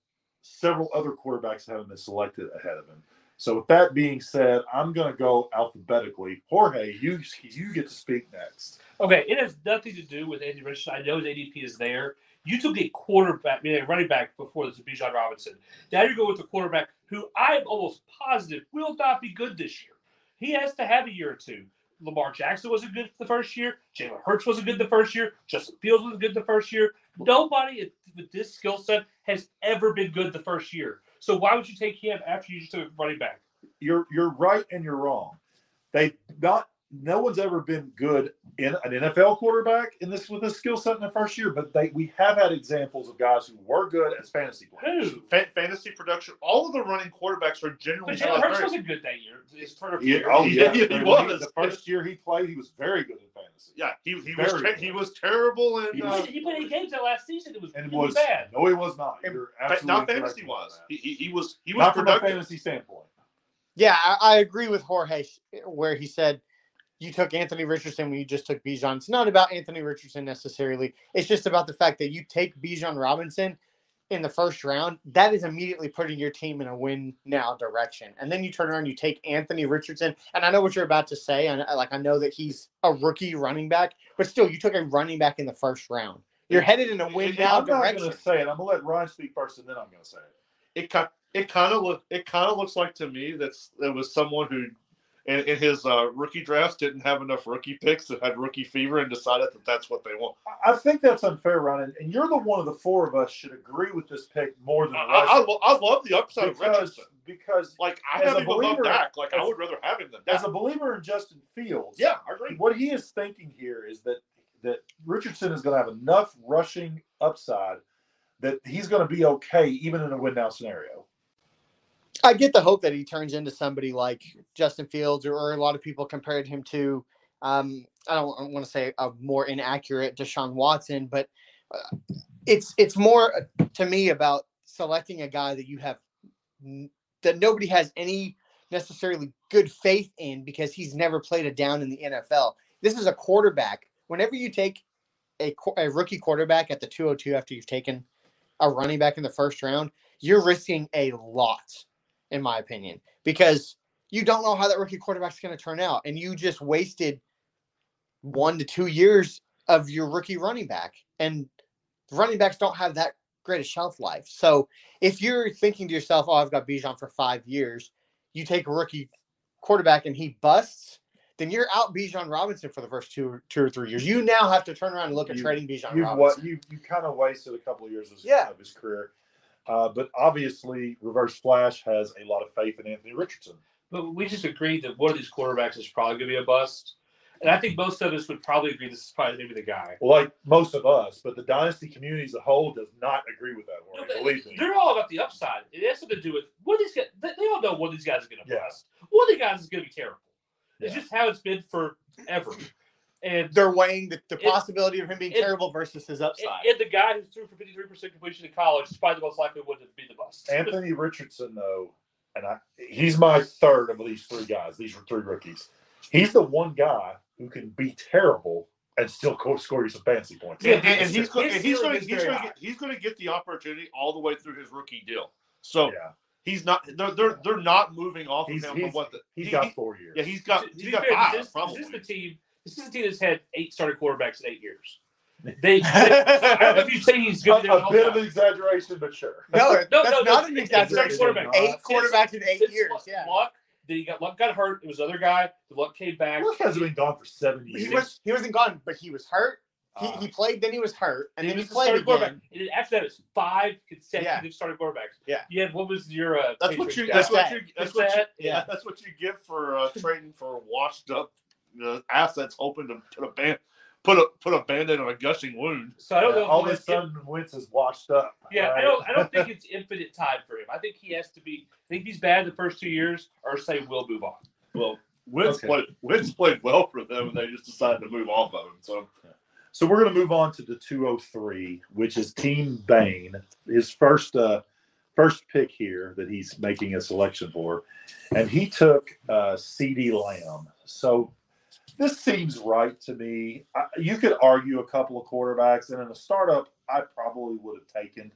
several other quarterbacks that haven't been selected ahead of him. So, with that being said, I'm going to go alphabetically. Jorge, you you get to speak next. Okay, it has nothing to do with Anthony Richardson. I know his ADP is there. You took a quarterback, I mean, a running back before this, Bijan Robinson. Now you go with a quarterback who I'm almost positive will not be good this year. He has to have a year or two. Lamar Jackson wasn't good the first year. Jalen Hurts wasn't good the first year. Justin Fields wasn't good the first year. Nobody with this skill set has ever been good the first year. So why would you take him after you just took running back? You're you're right and you're wrong. They not no one's ever been good in an NFL quarterback in this with this skill set in the first year, but they we have had examples of guys who were good as fantasy players. Who? Fa- fantasy production. All of the running quarterbacks are generally But Jalen Hurts wasn't good that year. His first Yeah, year. oh Yeah, yeah, he When was. The first year he played, he was very good in fantasy. Yeah, he, he was Very ter- good. he was terrible and He He, was- uh, he played eight games that last season. It was, And it it was was bad. no, he was not. You're absolutely not correct fantasy about wise. that. He, he, he was he was Not from a fantasy standpoint. Yeah, I, I agree with Jorge where he said you took Anthony Richardson when you just took Bijan. It's not about Anthony Richardson necessarily. It's just about the fact that you take Bijan Robinson in the first round, that is immediately putting your team in a win now direction. And then you turn around, you take Anthony Richardson, and I know what you're about to say, and I- like I know that he's a rookie running back, but still, you took a running back in the first round. You're headed in a win now I'm direction. going to say it. I'm going to let Ryan speak first, and then I'm going to say it. it kind it kind of look it kind of looks like to me that's it was someone who in, in his uh, rookie drafts didn't have enough rookie picks that had rookie fever and decided that that's what they want. I- think that's unfair, Ryan, and you're the one of the four of us should agree with this pick more than I, I. I, love the upside of because, Richardson. because Like I have a believer- Dak. Like I would rather have him than as a believer in Justin Fields, Yeah, I agree. what he is thinking here is that that Richardson is going to have enough rushing upside that he's going to be okay even in a win now scenario. I get the hope that he turns into somebody like Justin Fields, or, or a lot of people compared him to. Um, I don't want to say a more inaccurate Deshaun Watson, but uh, it's it's more uh, to me about selecting a guy that you have that nobody has any necessarily good faith in because he's never played a down in the NFL. This is a quarterback. Whenever you take a, a rookie quarterback at the 202 after you've taken a running back in the first round, you're risking a lot, in my opinion, because you don't know how that rookie quarterback's going to turn out. And you just wasted one to two years of your rookie running back. And running backs don't have that great a shelf life. So if you're thinking to yourself, oh, I've got Bijan for five years, you take a rookie quarterback and he busts, then you're out Bijan Robinson for the first two or two or three years. You now have to turn around and look at You- trading Bijan You've Robinson. what you you kind of wasted a couple of years of, Yeah. of his career. Uh, but obviously, Reverse Flash has a lot of faith in Anthony Richardson. But we just agreed that one of these quarterbacks is probably going to be a bust. And I think most of us would probably agree this is probably maybe the guy. Like most of us, but the dynasty community as a whole does not agree with that No, word. but Believe me. They're all about the upside. It has something to do with what these guys. They all know one of these guys is going to Yeah. bust. One of these guys is going to be terrible. It's Yeah. just how it's been forever. And They're weighing the, the It- possibility of him being it- terrible versus his upside. and, and the guy who threw for fifty three percent completion in college is probably the most likely one to be the bust. Anthony Richardson, though, and I, he's my third of these three guys. These were three rookies. He's the one guy who can be terrible and still score you some fancy points. Yeah, and, and he's going he's going—he's going—he's going to get the opportunity all the way through his rookie deal. So yeah, he's not. They're they're, they're not moving off of He's- him he's- from what the. he's he- got he- four years. yeah, he's got. To- to He's got fair, five. this, probably. is. This is the team that's had eight starting quarterbacks in eight years. They, they I don't know if you say he's a, good. there the a bit of time. an exaggeration, but sure. no, No, that's no, not no, an it's- it's exaggeration. quarterback. Eight quarterbacks in eight years. Luck- Yeah. Luck, then he got Luck got hurt. It was another guy. The Luck came back. Luck hasn't been gone for seven years. He was he wasn't gone, but he was hurt. He, Uh, he played, then he was hurt, and he then he was the played again. quarterback. And then after that, it's five consecutive starting quarterbacks. Yeah. You had what was your uh, That's what you. Patriots That's guy? what you. That's what you. Yeah, yeah. that's what you get for uh, trading for washed up uh, assets, hoping to put a band, put a put a band-aid on a gushing wound. So I don't Yeah, know. All one of a is- sudden, Wentz is washed up. Yeah, I don't. I don't think it's infinite time for him. I think he has to be. I think he's bad the first two years, or say we'll move on. Well, Wentz Okay. played. Wentz played well for them, and they just decided to move off of him. So So we're going to move on to the 203, which is Team Bane, his first uh, first pick here that he's making a selection for, and he took uh, CeeDee Lamb. So this seems right to me. I, you could argue a couple of quarterbacks, and in a startup, I probably would have taken.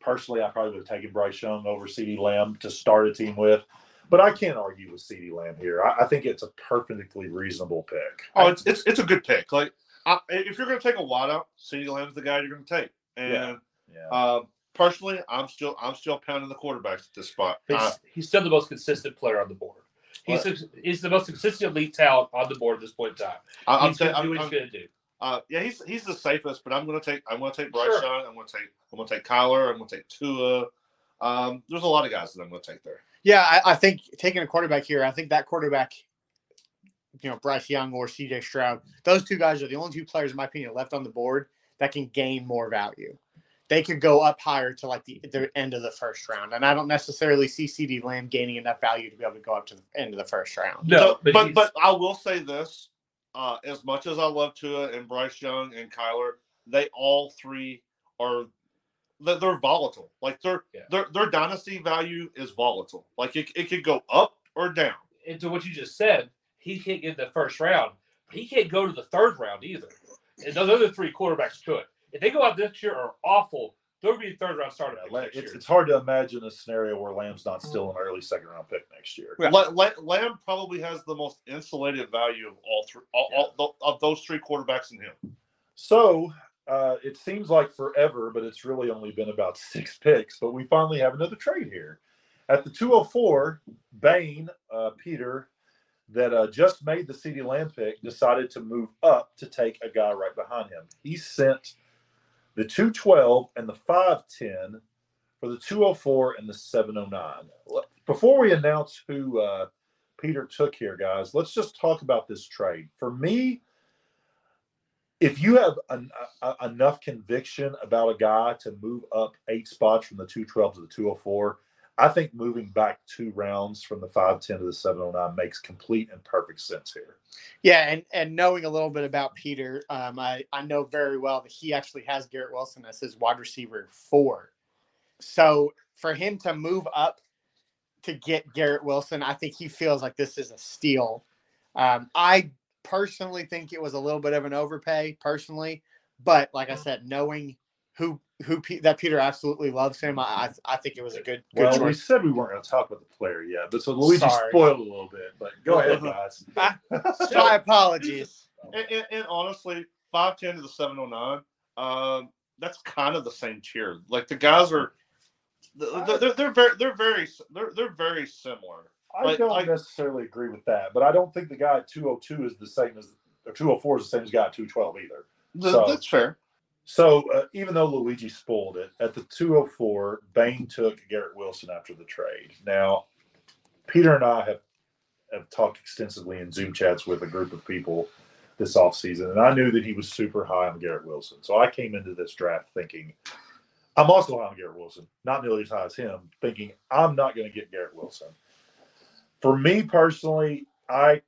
Personally, I probably would have taken Bryce Young over CeeDee Lamb to start a team with. But I can't argue with CeeDee Lamb here. I, I think it's a perfectly reasonable pick. Oh, it's it's, it's a good pick. Like I, if you're going to take a wideout, CeeDee Lamb's the guy you're going to take. And Yeah. Yeah. um, personally, I'm still I'm still pounding the quarterbacks at this spot. He's, Uh, he's still the most consistent player on the board. He's the, he's the most consistent elite talent on the board at this point in time. I, I'm, he's saying, going to do I'm, what I'm he's going to do. uh, yeah, he's he's the safest, but I'm going to take I'm going to take Bryce Sure. Young. I'm going to take I'm going to take Kyler. I'm going to take Tua. Um, there's a lot of guys that I'm going to take there. Yeah, I, I think taking a quarterback here, I think that quarterback, you know, Bryce Young or CJ Stroud, those two guys are the only two players, in my opinion, left on the board that can gain more value. They could go up higher to like the, the end of the first round. And I don't necessarily see CeeDee Lamb gaining enough value to be able to go up to the end of the first round. No, So- but, but but I will say this: uh, as much as I love Tua and Bryce Young and Kyler, they all three are they're, they're volatile. Like their Yeah. their their dynasty value is volatile. Like it, it could go up or down. and to what you just said, he can't get the first round. He can't go to the third round either. And those other three quarterbacks could. If they go out this year are awful, There'll be a third round starter Yeah, next it's, year. it's hard to imagine a scenario where Lamb's not still an early second round pick next year. Yeah. La- La- Lamb probably has the most insulated value of all three all, all, tho- of those three quarterbacks in him. So uh, it seems like forever, but it's really only been about six picks. But we finally have another trade here. At the 204, Bane, uh, Peter, that uh, just made the CeeDee Lamb pick, decided to move up to take a guy right behind him. He sent the 212 and the 510 for the 204 and the 709. Before we announce who uh, Peter took here, guys, let's just talk about this trade. For me, if you have an, a, enough conviction about a guy to move up eight spots from the 212 to the 204, I think moving back two rounds from the 510 to the 709 makes complete and perfect sense here. Yeah, and and knowing a little bit about Peter, um, I I know very well that he actually has Garrett Wilson as his wide receiver four. So for him to move up to get Garrett Wilson, I think he feels like this is a steal. Um, I personally think it was a little bit of an overpay, personally, but like I said, knowing who who Pe- that Peter absolutely loves him, I I, I think it was a good good Well, we said we weren't going to talk about the player yet, but so Luigi Sorry. spoiled a little bit. But go ahead, guys. My apologies. And, and, and honestly, five ten to the seven oh nine, um, that's kind of the same tier. Like the guys are, they're, they're, they're very they're very they're they're very similar. I But don't I- necessarily agree with that, but I don't think the guy at 202 is the same as or 204 is the same as guy at 212 either. So- that's fair. So uh, even though Luigi spoiled it at the 204, Bane took Garrett Wilson after the trade. Now, Peter and I have have talked extensively in Zoom chats with a group of people this offseason, and I knew that he was super high on Garrett Wilson. So I came into this draft thinking I'm also high on Garrett Wilson, not nearly as high as him, thinking I'm not going to get Garrett Wilson. For me personally, I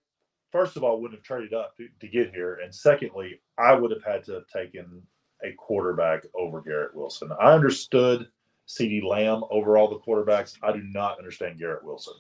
first of all wouldn't have traded up to, to get here, and secondly, I would have had to have taken a quarterback over Garrett Wilson. I understood CeeDee Lamb over all the quarterbacks. I do not understand Garrett Wilson.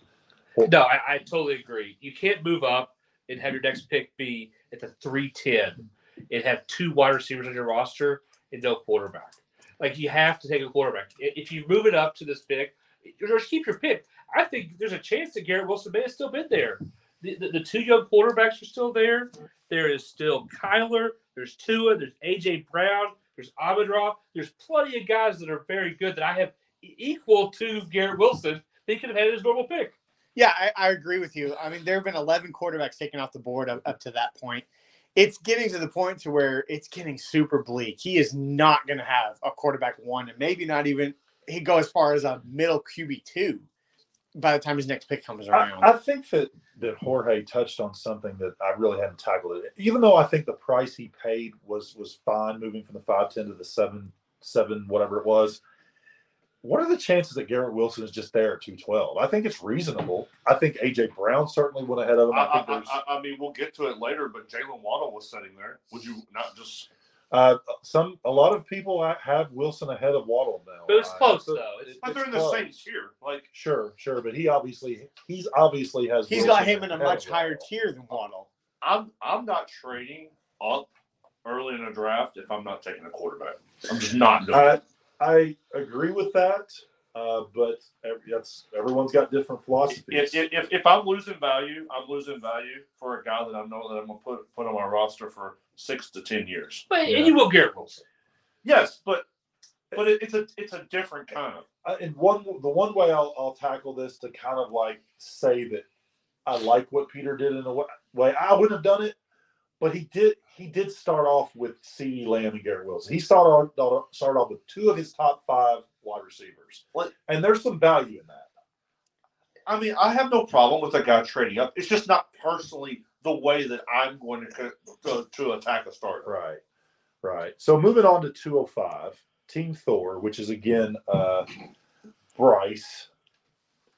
No, I, I totally agree. You can't move up and have your next pick be at the 310 and have two wide receivers on your roster and no quarterback. Like you have to take a quarterback. If you move it up to this pick, just keep your pick. I think there's a chance that Garrett Wilson may have still been there. The, the, the two young quarterbacks are still there. There is still Kyler. There's Tua. There's AJ Brown. There's Amon Ra. There's plenty of guys that are very good that I have equal to Garrett Wilson. They could have had his normal pick. Yeah, I, I agree with you. I mean, there have been 11 quarterbacks taken off the board up, up to that point. It's getting to the point to where it's getting super bleak. He is not going to have a quarterback one, and maybe not even he go as far as a middle QB two by the time his next pick comes around. I, I think that that Jorge touched on something that I really hadn't tackled it. Even though I think the price he paid was was fine, moving from the five ten to the seven seven whatever it was. What are the chances that Garrett Wilson is just there at two twelve? I think it's reasonable. I think AJ Brown certainly went ahead of him. I, I think I, I, I mean, we'll get to it later, but Jaylen Waddle was sitting there. Would you not just? Uh, some a lot of people have Wilson ahead of Waddle now. But it's Uh, close, so though. It's- But they're in it's the same tier. Like Sure, sure, but he obviously he's obviously has. He's got him in a much higher Waddle. tier than Waddle. I'm, I'm not trading up early in a draft if I'm not taking a quarterback. I'm just not doing it. I I agree with that, uh, but every, that's everyone's got different philosophies. If, if, if, if I'm losing value, I'm losing value for a guy that I know that I'm gonna put put on my roster for six to ten years. But Yeah. and you will Garrett Wilson. Yes, but but it, it's a it's a different kind of. Uh, and one the one way I'll, I'll tackle this to kind of like say that I like what Peter did in a way. I wouldn't have done it, but he did. He did start off with CeeDee Lamb and Garrett Wilson. He started off, started off with two of his top five wide receivers, What? and there's some value in that. I mean, I have no problem with a guy trading up. It's just not personally the way that I'm going to to, to attack a starter. Right, right. So moving on to 205, Team Thor, which is again uh, Bryce,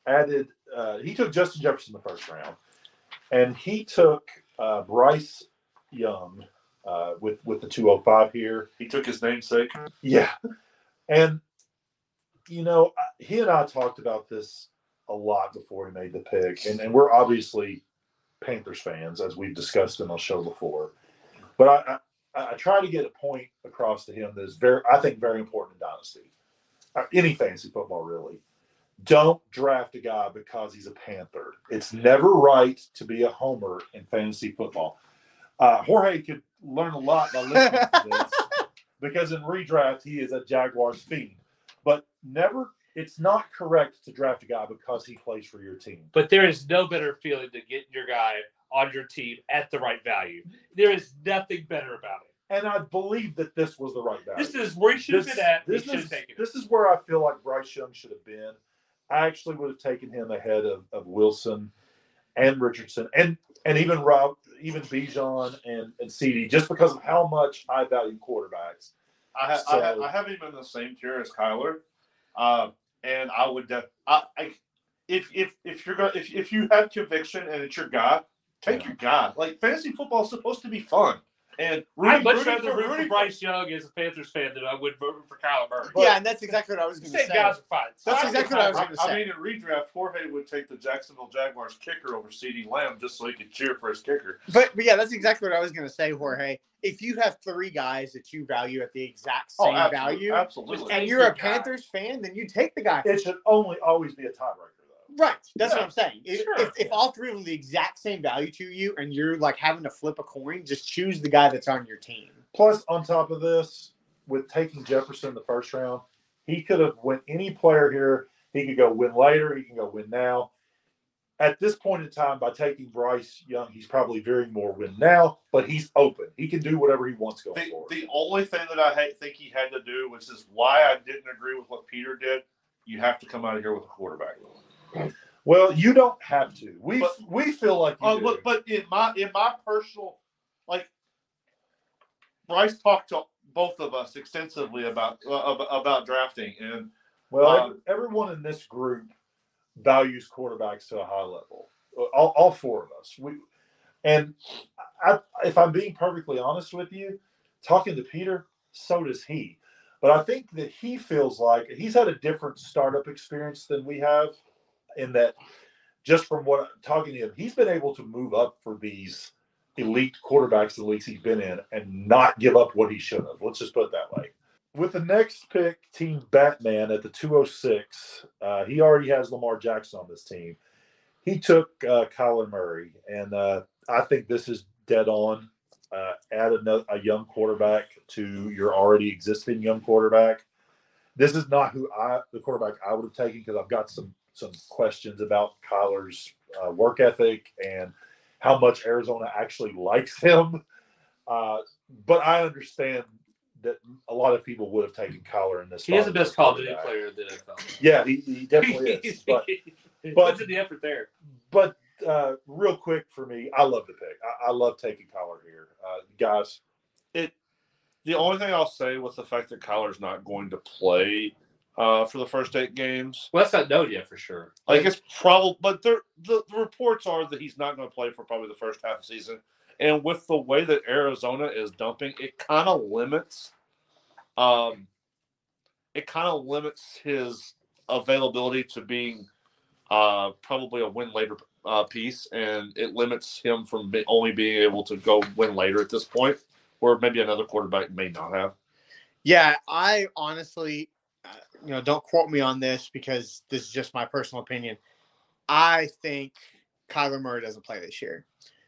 added. Uh, he took Justin Jefferson the first round, and he took uh, Bryce Young uh, with with the 205 here. He took his namesake. Yeah, and you know he and I talked about this a lot before he made the pick, and, and we're obviously Panthers fans as we've discussed in the show before. But I, I I try to get a point across to him that is very I think very important in dynasty. uh, any fantasy football really, don't draft a guy because he's a Panther. It's never right to be a homer in fantasy football. Uh, Jorge could learn a lot by listening to this because in redraft he is a Jaguars fiend. But never, it's not correct to draft a guy because he plays for your team. But there is no better feeling to get your guy on your team at the right value. There is nothing better about it. And I believe that this was the right value. This is where he should have been at. He this is taken this is where I feel like Bryce Young should have been. I actually would have taken him ahead of, of Wilson and Richardson and and even Rob, even Bijan and and CD, just because of how much I value quarterbacks. I, ha- I, ha- I have him in the same tier as Kyler, uh, and I would def- I, I if if if you're gonna if, if you have conviction and it's your guy, take Yeah. your guy. Like fantasy football is supposed to be fun, and I'd much rather for, root for Bryce Young as a Panthers fan than I would vote for Kyler Murray. But- yeah, and that's exactly what I was going to say. guys are fine. That's I- exactly what I was going to say. I mean, in redraft, Jorge would take the Jacksonville Jaguars kicker over CeeDee Lamb just so he could cheer for his kicker. But, but yeah, that's exactly what I was going to say, Jorge. If you have three guys that you value at the exact oh, same absolutely, value, absolutely. and you're a your guy. Panthers fan, then you take the guy. It should only always be a tiebreaker though. Right. That's what I'm saying. If, sure. if, if all three of them are the exact same value to you and you're like having to flip a coin, just choose the guy that's on your team. Plus, on top of this, with taking Jefferson in the first round, he could have went any player here. He could go win later. He can go win now. At this point in time, by taking Bryce Young, he's probably veering more win now, but he's open. He can do whatever he wants going The, forward. the only thing that I ha- think he had to do, which is why I didn't agree with what Peter did, you have to come out of here with a quarterback. Well, you don't have to. We But- we feel like you do. but, but in my in my personal, like, Bryce talked to both of us extensively about uh, about, about drafting, and Well, Um, ev- everyone in this group values quarterbacks to a high level. All, all four of us. We, and I, if I'm being perfectly honest with you, talking to Peter, so does he. But I think that he feels like he's had a different startup experience than we have, in that just from what I'm talking to him, he's been able to move up for these elite quarterbacks the leagues he's been in and not give up what he should have. Let's just put it that way. With the next pick, Team Batman at the 206, uh, he already has Lamar Jackson on this team. He took uh, Kyler Murray, and uh, I think this is dead on. Uh, add another, a young quarterback to your already existing young quarterback. This is not who I the quarterback I would have taken because I've got some some questions about Kyler's uh, work ethic and how much Arizona actually likes him. Uh, but I understand that a lot of people would have taken Kyler in this. He is the best college quarterback. player in the NFL. Yeah, he, he definitely is. But he but- puts in the effort there. but uh, real quick for me, I love the pick. I, I love taking Kyler here, uh, guys. It the only thing I'll say with the fact that Kyler's not going to play uh, for the first eight games, Well, that's not known yet for sure. like it's probably, but the, the reports are that he's not going to play for probably the first half of the season. And with the way that Arizona is dumping, it kind of limits, um, it kind of limits his availability to being uh, probably a win later uh, piece, and it limits him from be- only being able to go win later at this point, where maybe another quarterback may not have. Yeah, I honestly, you know, don't quote me on this because this is just my personal opinion. I think Kyler Murray doesn't play this year.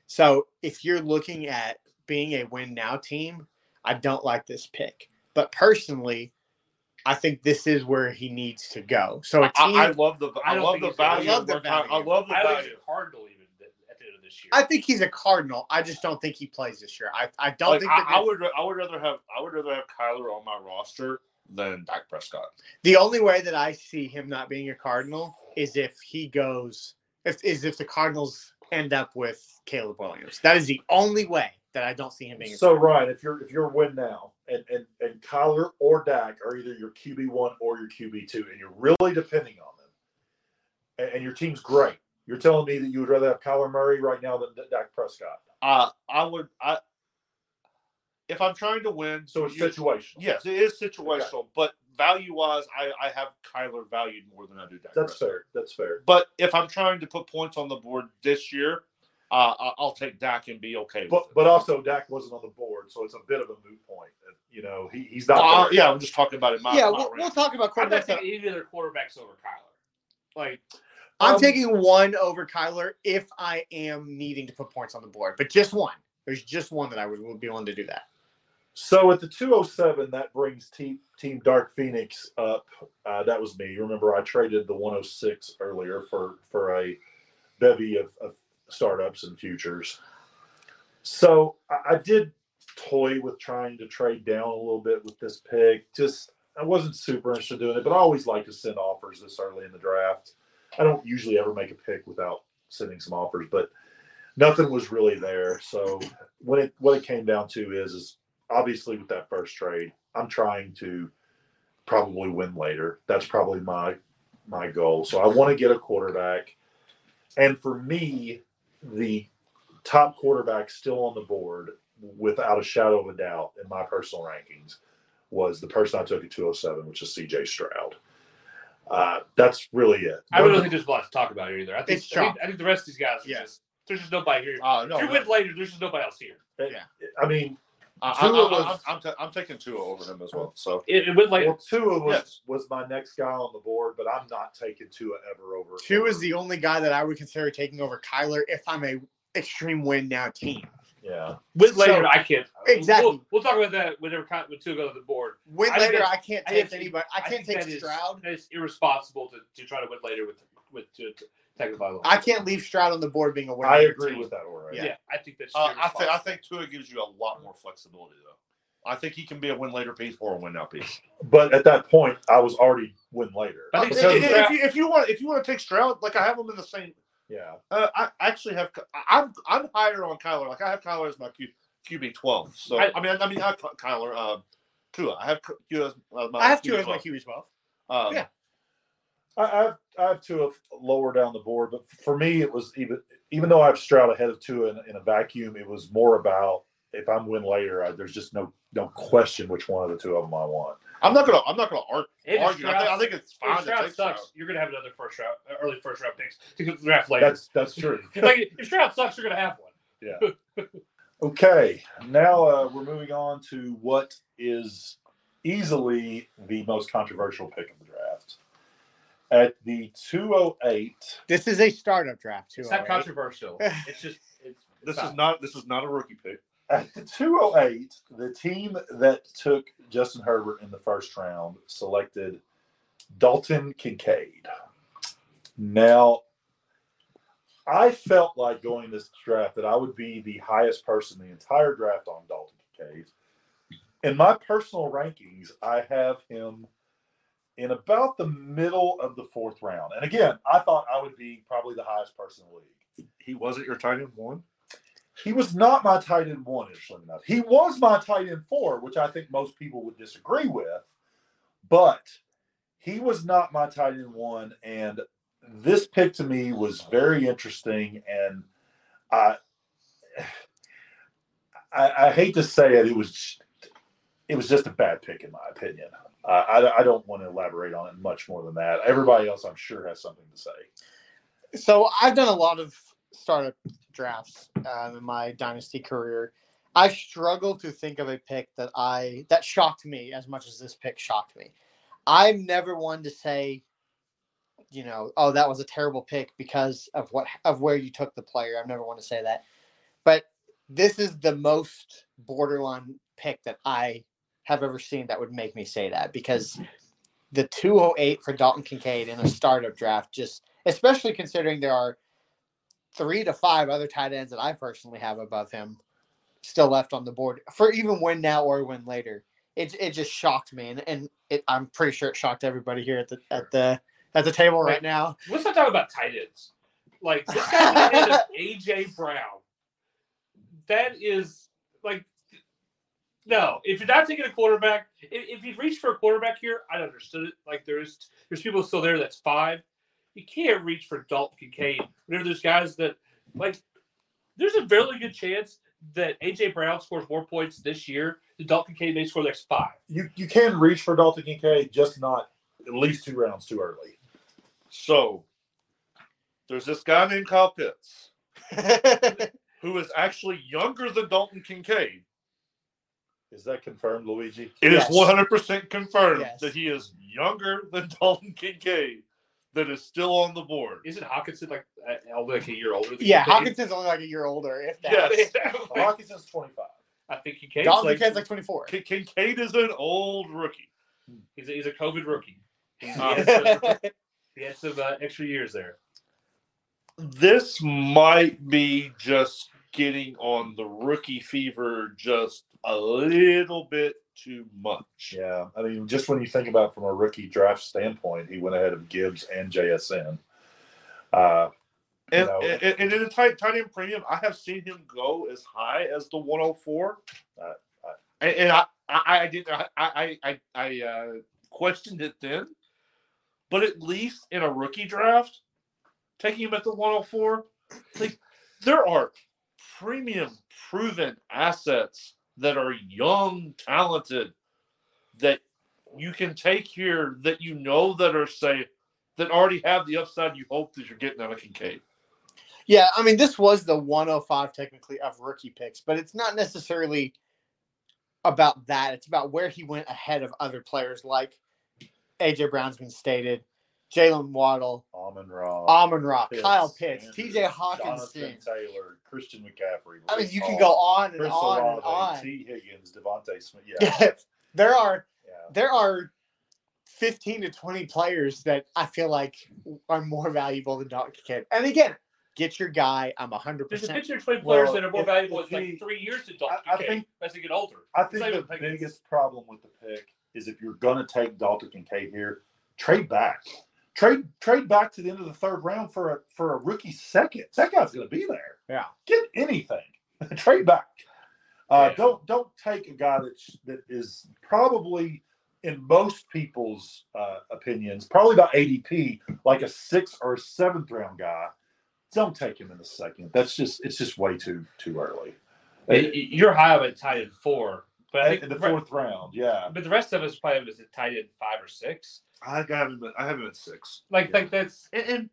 So if you're looking at being a win now team, I don't like this pick. But personally, I think this is where he needs to go. So a team, I, I I, love the I, I love the value. I love the where Ky- I love the I think value. Cardinal even at the end of this year. I think he's a Cardinal. I just don't think he plays this year. I, I don't Like, think I, I would I would rather have I would rather have Kyler on my roster than Dak Prescott. The only way that I see him not being a Cardinal is if he goes, if is if the Cardinals end up with Caleb Williams. That is the only way that I don't see him being. A So Cardinal. Ryan, if you're if you're win now, and and and Kyler or Dak are either your QB one or your QB two, and you're really depending on them, and, and your team's great. You're telling me that you would rather have Kyler Murray right now than Dak Prescott. Uh, I would I if I'm trying to win. So it's you- situational. Yes, it is situational, but value wise, I, I have Kyler valued more than I do Dak. That's Prescott. fair. That's fair. But if I'm trying to put points on the board this year, uh, I- I'll take Dak and be okay. But with it. but also Dak wasn't on the board, so it's a bit of a moot point. uh, You you know, he, he's not. Uh, there. yeah, I'm just talking about it. My, yeah, my we'll, rank. we'll talk about I'm not quarterbacks. that- taking any other quarterbacks over Kyler. Like I'm Um, taking one over Kyler if I am needing to put points on the board, but just one. There's just one that I would, would be willing to do that. So at the 207, that brings Team, team Dark Phoenix up. Uh, that was me. Remember, I traded the 106 earlier for for a bevy of, of startups and futures. So I, I did toy with trying to trade down a little bit with this pick. Just I wasn't super interested in doing it, but I always like to send offers this early in the draft. I don't usually ever make a pick without sending some offers, but nothing was really there. So when it what it came down to is is obviously with that first trade, I'm trying to probably win later. That's probably my my goal. So I want to get a quarterback. And for me, the top quarterback still on the board without a shadow of a doubt in my personal rankings was the person I took at 207, which is CJ Stroud. Uh, that's really it. I really don't think there's a lot to talk about here either. I think It's I think. I think the rest of these guys are Yeah. just there's just nobody here. Uh, no, if you win later, there's just nobody else here. Yeah. I mean, I, I, Tua I, was- I'm, I'm, ta- I'm taking Tua over him as well. So It, it win later. well, Tua was, Yes. was my next guy on the board, but I'm not taking Tua ever over. Tua is the only guy that I would consider taking over Kyler if I'm a extreme win now team. yeah. Win later, So- I can't. Exactly. We'll, we'll talk about that whenever con- when two go to the board. Win later, that's- I can't take think- anybody. I can't think take that is- Stroud. it's irresponsible to, to try to win later with with to, to take the final. I can't leave Stroud on the board being a winner. I agree with that, already. yeah. I think that's. uh, I irresponsible. think I think Tua gives you a lot more flexibility though. I think he can be a win later piece or a win now piece. But at that point, I was already win later. I think If, if- if you, if you want if you want to take Stroud, like I have him in the same. Yeah. Uh, I actually have I'm I'm higher on Kyler. Like I have Kyler as my Q, QB twelve. So I, I- mean I mean I have Kyler uh, Tua. I have Tua as uh, my I have QB two as my 12. QB twelve. Um, Yeah. I, I have I have Tua lower down the board, but for me, it was even even though I have Stroud ahead of Tua in, in a vacuum, it was more about if I'm win later, I, there's just no no question which one of the two of them I want. I'm not gonna I'm not gonna ar- If argue. I think, I think it's if fine to Stroud take Stroud. sucks, you're gonna have another first round, uh, early first round picks to draft later. That's that's true. like if Stroud sucks, you're gonna have one. Yeah. okay, now uh, we're moving on to what is easily the most controversial pick of the draft. At the 208, This is a startup draft too. Oh it's not controversial. It's just it's This it's is not this is not a rookie pick. at the 208, the team that took Justin Herbert in the first round selected Dalton Kincaid. Now, I felt like going this draft that I would be the highest person in the entire draft on Dalton Kincaid. In my personal rankings, I have him in about the middle of the fourth round. And again, I thought I would be probably the highest person in the league. He wasn't your tight end one. He was not my tight end one, interestingly enough. He was my tight end four, which I think most people would disagree with, but he was not my tight end one. And this pick to me was very interesting. And I, I, I hate to say it, it was, it was just a bad pick in my opinion. Uh, I, I don't want to elaborate on it much more than that. Everybody else, I'm sure, has something to say. So I've done a lot of startup drafts uh, in my dynasty career. I struggle to think of a pick that I that shocked me as much as this pick shocked me. I'm never one to say, you know, oh that was a terrible pick because of what of where you took the player. I've never one to say that. But this is the most borderline pick that I have ever seen that would make me say that because mm-hmm. the 208 for Dalton Kincaid in a startup draft just especially considering there are three to five other tight ends that I personally have above him still left on the board for even when now or when later. It, it just shocked me, and, and it, I'm pretty sure it shocked everybody here at the at the at the table right now. let's not talk about tight ends. Like this guy of AJ Brown. That is like no. If you're not taking a quarterback, if, if you reach for a quarterback here, I understood it. Like there's there's people still there that's five. You can't reach for Dalton Kincaid. Whenever there's guys that like, there's a fairly good chance that AJ Brown scores more points this year than Dalton Kincaid may score the next five. You you can reach for Dalton Kincaid, just not at least two rounds too early. So there's this guy named Kyle Pitts who is actually younger than Dalton Kincaid, Is that confirmed, Luigi? It is Yes. one hundred percent confirmed Yes. that he is younger than Dalton Kincaid. That is still on the board. Isn't Hockenson like uh, only like a year older? Than Yeah, Kincaid? Hockenson's only like a year older, if that. Yes. Hockenson's 25. I think Kincaid's Dalton like, Kincaid's like 24. Kincaid is an old rookie. he's a, he's a COVID rookie. He, he Uh, has some, he has some uh, extra years there. This might be just getting on the rookie fever just a little bit too much. Yeah, I mean, just when you think about from a rookie draft standpoint, he went ahead of Gibbs and JSN. Uh, you And, know, and, and in a tight, tight end premium, I have seen him go as high as the 104. Uh, uh, and, and I, I, I did, I, I, I, I uh, questioned it then, but at least in a rookie draft, taking him at the 104, like there are premium proven assets that are young, talented that you can take here that you know that are safe, that already have the upside you hope that you're getting out of Kincaid. Yeah, I mean, this was the 105 technically of rookie picks, but it's not necessarily about that. It's about where he went ahead of other players like AJ Brown's been stated, Jaylen Waddle, Amon Ra, Amon Ra, Pitts, Kyle Pitts, Andrews, TJ Hockenson. Jonathan Taylor, Christian McCaffrey. I mean, Rick you can go on and Chris on and on. T. Higgins, DeVonta Smith. Yeah, Yeah, there are yeah. there are 15 to 20 players that I feel like are more valuable than Dalton Kincaid. And again, get your guy. I'm 100%. There's a picture of 20 players Well, that are more if- valuable if in he- like three years than Dalton I- I think- as they get older. I think the biggest problem with the pick is if you're going to take Dalton Kincaid here, trade back. Trade trade back to the end of the third round for a for a rookie second. That guy's going to be there. Yeah. Get anything. trade back. Uh, Yeah. Don't don't take a guy that sh- that is probably in most people's uh, opinions probably about ADP like a sixth or seventh round guy. Don't take him in the second. That's just it's just way too too early. Y- y- You're high up at tight end four, but in the fourth round, yeah. but the rest of us probably have us at tight end five or six. I got him. I have him at six. Like, Yeah. like that's And, and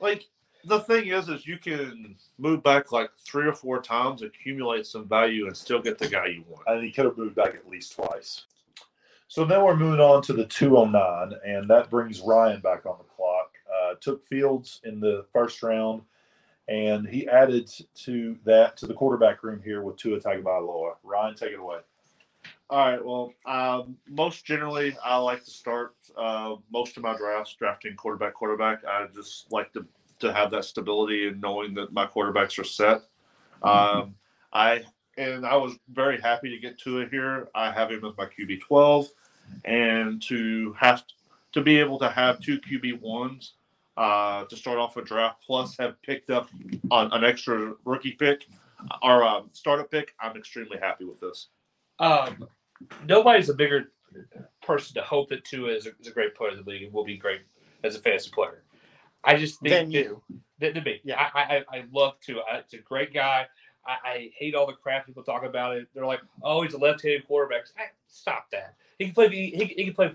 like the thing is, is you can move back like three or four times, accumulate some value, and still get the guy you want. and he could have moved back at least twice. So now we're moving on to the 209, and that brings Ryan back on the clock. Uh, took Fields in the first round, and he added to that to the quarterback room here with Tua Tagovailoa. Ryan, take it away. All right. Well, um, most generally, I like to start uh, most of my drafts drafting quarterback. Quarterback. I just like to to have that stability and knowing that my quarterbacks are set. Um, I and I was very happy to get to it here. I have him as my QB twelve, and to have to be able to have two QB ones uh, to start off a draft, plus have picked up on an extra rookie pick or um, startup pick. I'm extremely happy with this. um, nobody's a bigger person to hope that Tua is a, is a great player in the league and will be great as a fantasy player. I just think Than that- you. than, than me. Yeah. I, I I love Tua. It's a great guy. I, I hate all the crap people talk about it. They're like, oh, he's a left-handed quarterback. Stop that. He can play. He, he can play f-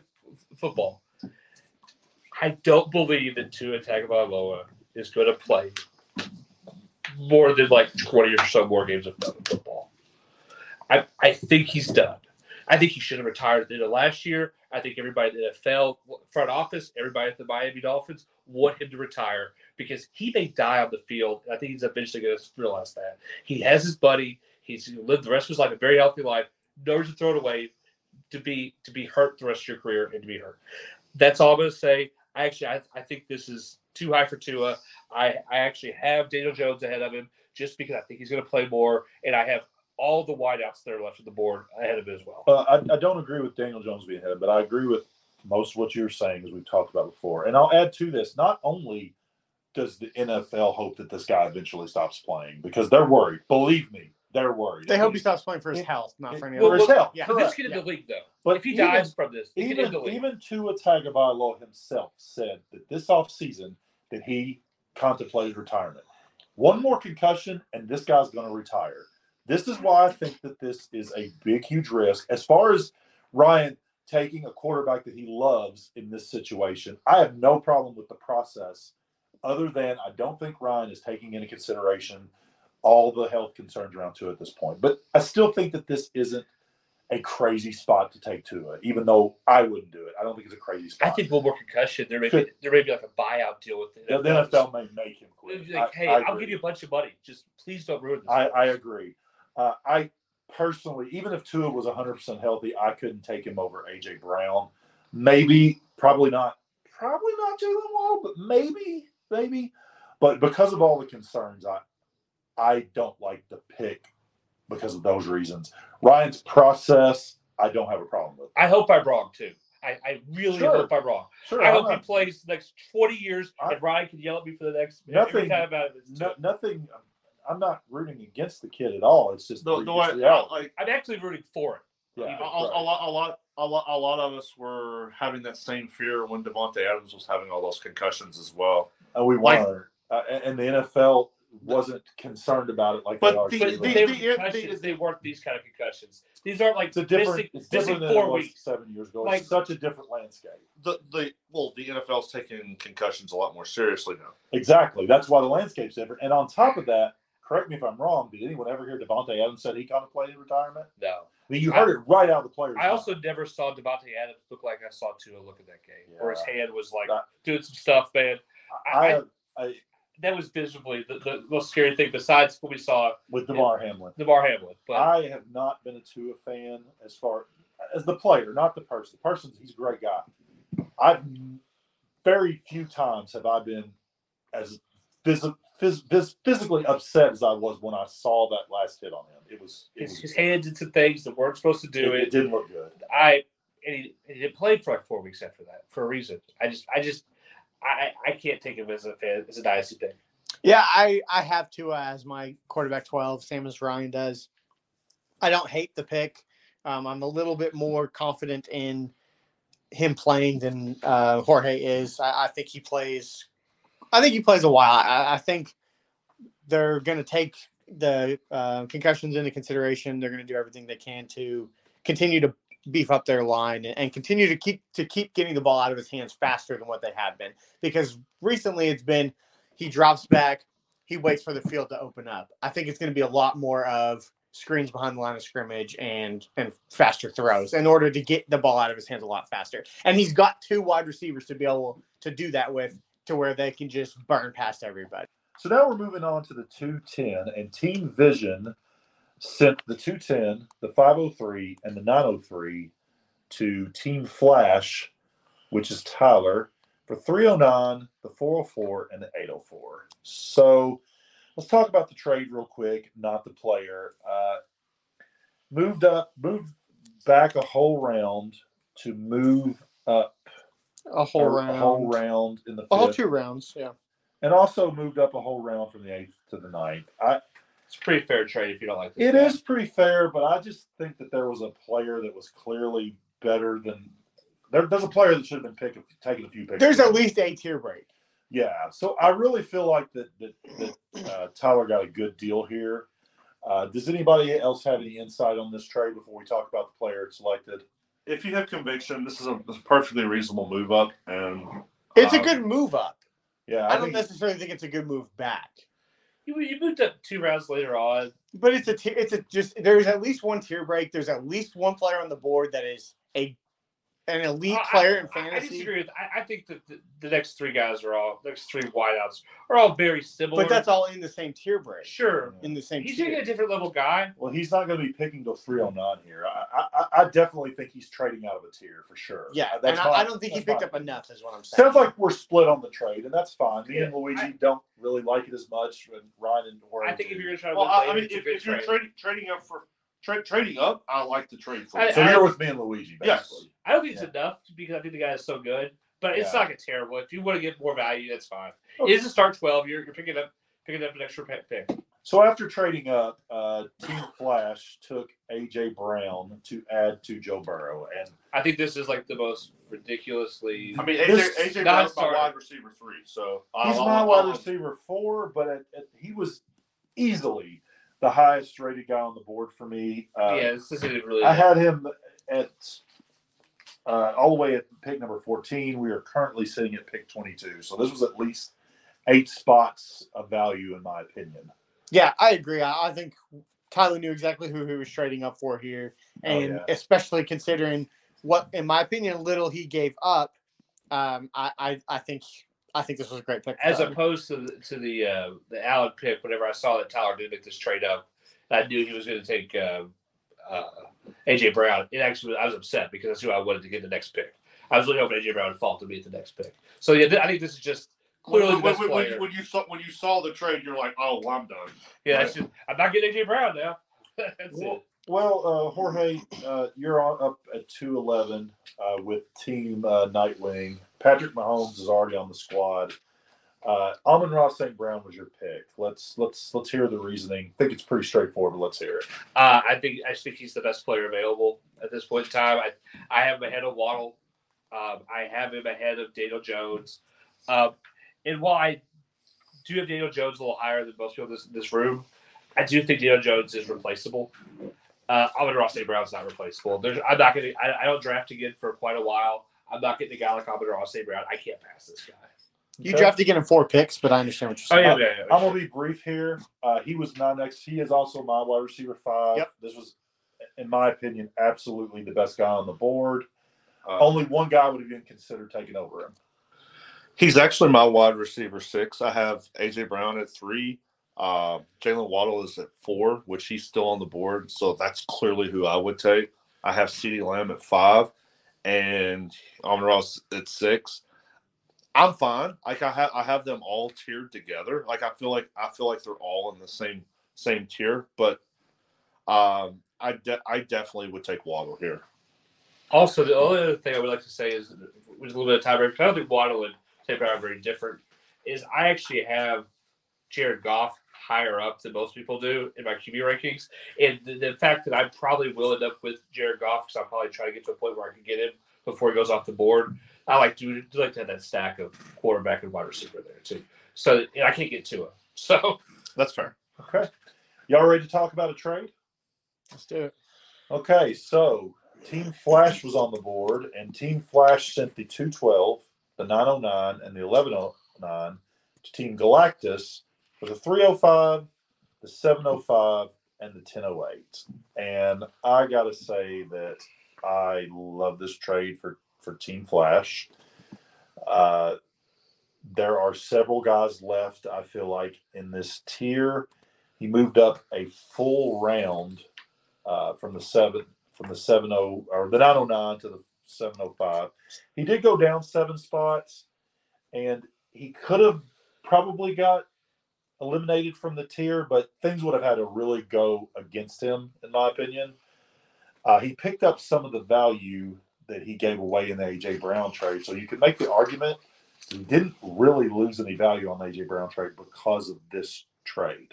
football. I don't believe that Tua Tagovailoa is going to play more than like twenty or so more games of football. I I think he's done. I think he should have retired at the last year. I think everybody in the NFL front office, everybody at the Miami Dolphins want him to retire because he may die on the field. I think he's eventually going to realize that. He has his buddy. He's lived the rest of his life a very healthy life. No reason to throw it away to be to be hurt the rest of your career and to be hurt. That's all I'm going to say. I actually I, I think this is too high for Tua. I I actually have Daniel Jones ahead of him just because I think he's going to play more, and I have all the wideouts that are left of the board ahead of it as well. Uh, I, I don't agree with Daniel Jones being ahead, but I agree with most of what you're saying, as we've talked about before. And I'll add to this: not only does the NFL hope that this guy eventually stops playing, because they're worried. Believe me, they're worried. They hope he stops playing for his health, not for any Well, other his reason. health. Yeah. But this Correct, could end yeah. the league though. But if he even- dies from this, it could end even the league. even Tua Tagovailoa himself said that this offseason that he contemplated retirement. One more concussion, and this guy's going to retire. This is why I think that this is a big, huge risk. As far as Ryan taking a quarterback that he loves in this situation, I have no problem with the process, other than I don't think Ryan is taking into consideration all the health concerns around Tua at this point. But I still think that this isn't a crazy spot to take Tua, even though I wouldn't do it. I don't think it's a crazy spot. I think one more concussion. There may be there may be like a buyout deal with it. the, NFL may make him quit. Like, I- hey, I I'll give you a bunch of money. Just please don't ruin this. I, I agree. Uh, I personally, even if Tua was 100% healthy, I couldn't take him over AJ Brown. Maybe, probably not, probably not Jaylen Waddle, but maybe, maybe. But because of all the concerns, I, I don't like the pick because of those reasons. Ryan's process, I don't have a problem with. I hope I'm wrong too. I, I really Sure. hope I'm wrong. Sure, I hope he plays the next 20 years I- and Ryan can yell at me for the next Nothing- every time out of no, nothing. I'm not rooting against the kid at all. It's just The, it's the way, reality. like I'm actually rooting for it. Yeah, a, a, a lot, a lot, a lot, a lot of us were having that same fear when Davante Adams was having all those concussions as well. And we Like- were, uh, and and the NFL wasn't concerned about it like But they are. the- But today. they, the- the- they weren't these kind of concussions. These aren't like it's a different. missing, it's different than four weeks. seven years ago. Like- it's such a different landscape. The the well, the NFL's taking concussions a lot more seriously now. Exactly. That's why the landscape's different. And on top of that, correct me if I'm wrong. Did anyone ever hear Davante Adams said he contemplated retirement? No. I mean, you heard it right out of the players. I also never saw Davante Adams look like I saw Tua look at that game, where his Yeah. hand was like doing some stuff, man. I, I- I, That was visibly the, the most scary thing besides what we saw with Damar Hamlin. Damar Hamlin. But I have not been a Tua fan as far as the player, not the person. The person, he's a great guy. I've very few times have I been as phys- phys- phys- physically upset as I was when I saw that last hit on him. It was, it, his, was, his hands did some things that weren't supposed to do it it. didn't look good. I and he, and he didn't play for like four weeks after that for a reason. I just I just I I can't take him as a fan as a dynasty thing. Yeah, I I have Tua as my quarterback twelve, same as Ryan does. I don't hate the pick. Um, I'm a little bit more confident in him playing than uh, Jorge is. I, I think he plays. I think he plays a while. I, I think they're going to take the uh, concussions into consideration. They're going to do everything they can to continue to beef up their line and, and continue to keep to keep getting the ball out of his hands faster than what they have been. Because recently it's been he drops back, he waits for the field to open up. I think it's going to be a lot more of screens behind the line of scrimmage and and faster throws in order to get the ball out of his hands a lot faster. And he's got two wide receivers to be able to do that with to where they can just burn past everybody. So now we're moving on to the 210, and Team Vision sent the 210, the 503, and the 903 to Team Flash, which is Tyler, for 309, the 404, and the 804. So let's talk about the trade real quick, not the player. Uh, moved up, moved back a whole round to move up A whole a, round. a whole round in the A whole two rounds. Yeah. and also moved up a whole round from the eighth to the ninth. I It's a pretty fair trade if you don't like this. It guy. is pretty fair, but I just think that there was a player that was clearly better than. There, there's a player that should have been picked, taking a few pictures. There's at least a tier break. Yeah, so I really feel like that that, that uh, Tyler got a good deal here. Uh, does anybody else have any insight on this trade before we talk about the player it selected? If you have conviction, this is a, a perfectly reasonable move up, and It's a uh, good move up. Yeah, I don't think- necessarily think it's a good move back. You, you moved up two rounds later on. But it's a tier, it's a just there's at least one tier break. There's at least one player on the board that is a an elite I- player in I, I disagree with. I, I think that the, the next three guys are all next three wideouts are all very similar. but that's all in the same tier break. sure. In the same He's tier. taking a different level guy. Well, he's not going to be picking till 309 here. I, I, I definitely think he's trading out of a tier for sure. Yeah, Uh, that's and I, I don't think he picked my up enough, is what I'm saying. Sounds like we're split on the trade, and that's fine. Me and Luigi I- don't really like it as much, and Ryan and Jorge I think if you're gonna try to well, I, mean, if, if you're trading trading up for tra- trading up, I like the trade for. I- So I- you're with me and Luigi, Yes. I don't think it's Yeah. enough because I think the guy is so good. But it's Yeah. not like a terrible. If you want to get more value, that's fine. Okay. It is a start twelve. You're, you're picking up picking up an extra pick. pick. So after trading up, uh, Team Flash took AJ Brown to add to Joe Burrow, and I think this is like the most ridiculously. I mean, AJ, AJ Brown's my wide receiver three, so he's I'll- my I'll- wide I'll- receiver four, but at, at, he was easily the highest rated guy on the board for me. Uh, yeah, this isn't really. I had him at uh, all the way at pick number 14. We are currently sitting at pick 22. So this was at least eight spots of value, in my opinion. Yeah, I agree. I, I think Tyler knew exactly who he was trading up for here, Oh, and yeah. especially considering what, in my opinion, little he gave up. Um, I, I, I think, I think this was a great pick. As opposed to the, to the uh, the Allen pick, whenever I saw that Tyler did make this trade up, I knew he was going to take uh, uh, AJ Brown. It actually, I was upset because that's who I wanted to get the next pick. I was really hoping AJ Brown would fall to me at the next pick. So yeah, th- I think this is just When, clearly the when, best when, when, player. you, when you saw when you saw the trade, you're like, oh, well, I'm done. yeah, that's just, I'm not getting AJ Brown now. that's Well, it. Well uh, Jorge, uh, you're on up at two eleven uh, with Team uh, Nightwing. Patrick Mahomes is already on the squad. Uh, Amon Ra St. Brown was your pick. Let's let's let's hear the reasoning. I think it's pretty straightforward, but let's hear it. Uh, I think I think he's the best player available at this point in time. I I have him ahead of Waddle. Um, I have him ahead of Daniel Jones. Um, and while I do have Daniel Jones a little higher than most people in this, this room, I do think Daniel Jones is replaceable. Uh, Amon Ra St. Brown's not replaceable. There's, I'm not going to. I don't draft again for quite a while. I'm not getting a guy like Amon Ra St. Brown. I can't pass this guy. you Okay? drafted again in four picks, but I understand what you're Oh saying. yeah, yeah, yeah. I'm gonna be brief here. Uh, he was my next. He is also my wide receiver five. Yep. This was, in my opinion, absolutely the best guy on the board. Uh, Only one guy would have been considered taking over him. He's actually my wide receiver six. I have AJ Brown at three. Uh, Jalen Waddle is at four, which he's still on the board. So that's clearly who I would take. I have CeeDee Lamb at five and Amon Ra's at six. I'm fine. Like I have I have them all tiered together. Like I feel like I feel like they're all in the same same tier, but um I de- I definitely would take Waddle here. Also, the only other thing I would like to say is, with a little bit of tiebreaker, I don't think Waddle and. Brown are very different. Is I actually have Jared Goff higher up than most people do in my QB rankings, and the, the fact that I probably will end up with Jared Goff because I'll probably try to get to a point where I can get him before he goes off the board. I like to do like to have that stack of quarterback and wide receiver there too. So and I can't get to him. So That's fair. Okay. Y'all ready to talk about a trade? Let's do it. Okay, so Team Flash was on the board, and Team Flash sent the 212, the 909, and the 1109 to Team Galactus for the 305, the 705, and the 1008. And I got to say that I love this trade for, for Team Flash. Uh, there are several guys left, I feel like, in this tier. He moved up a full round uh, from the seven from the seven oh or the nine oh nine to the seven oh five. He did go down seven spots, and he could have probably got eliminated from the tier, but things would have had to really go against him, in my opinion. Uh, he picked up some of the value that he gave away in the AJ Brown trade, so you could make the argument he didn't really lose any value on the AJ Brown trade because of this trade.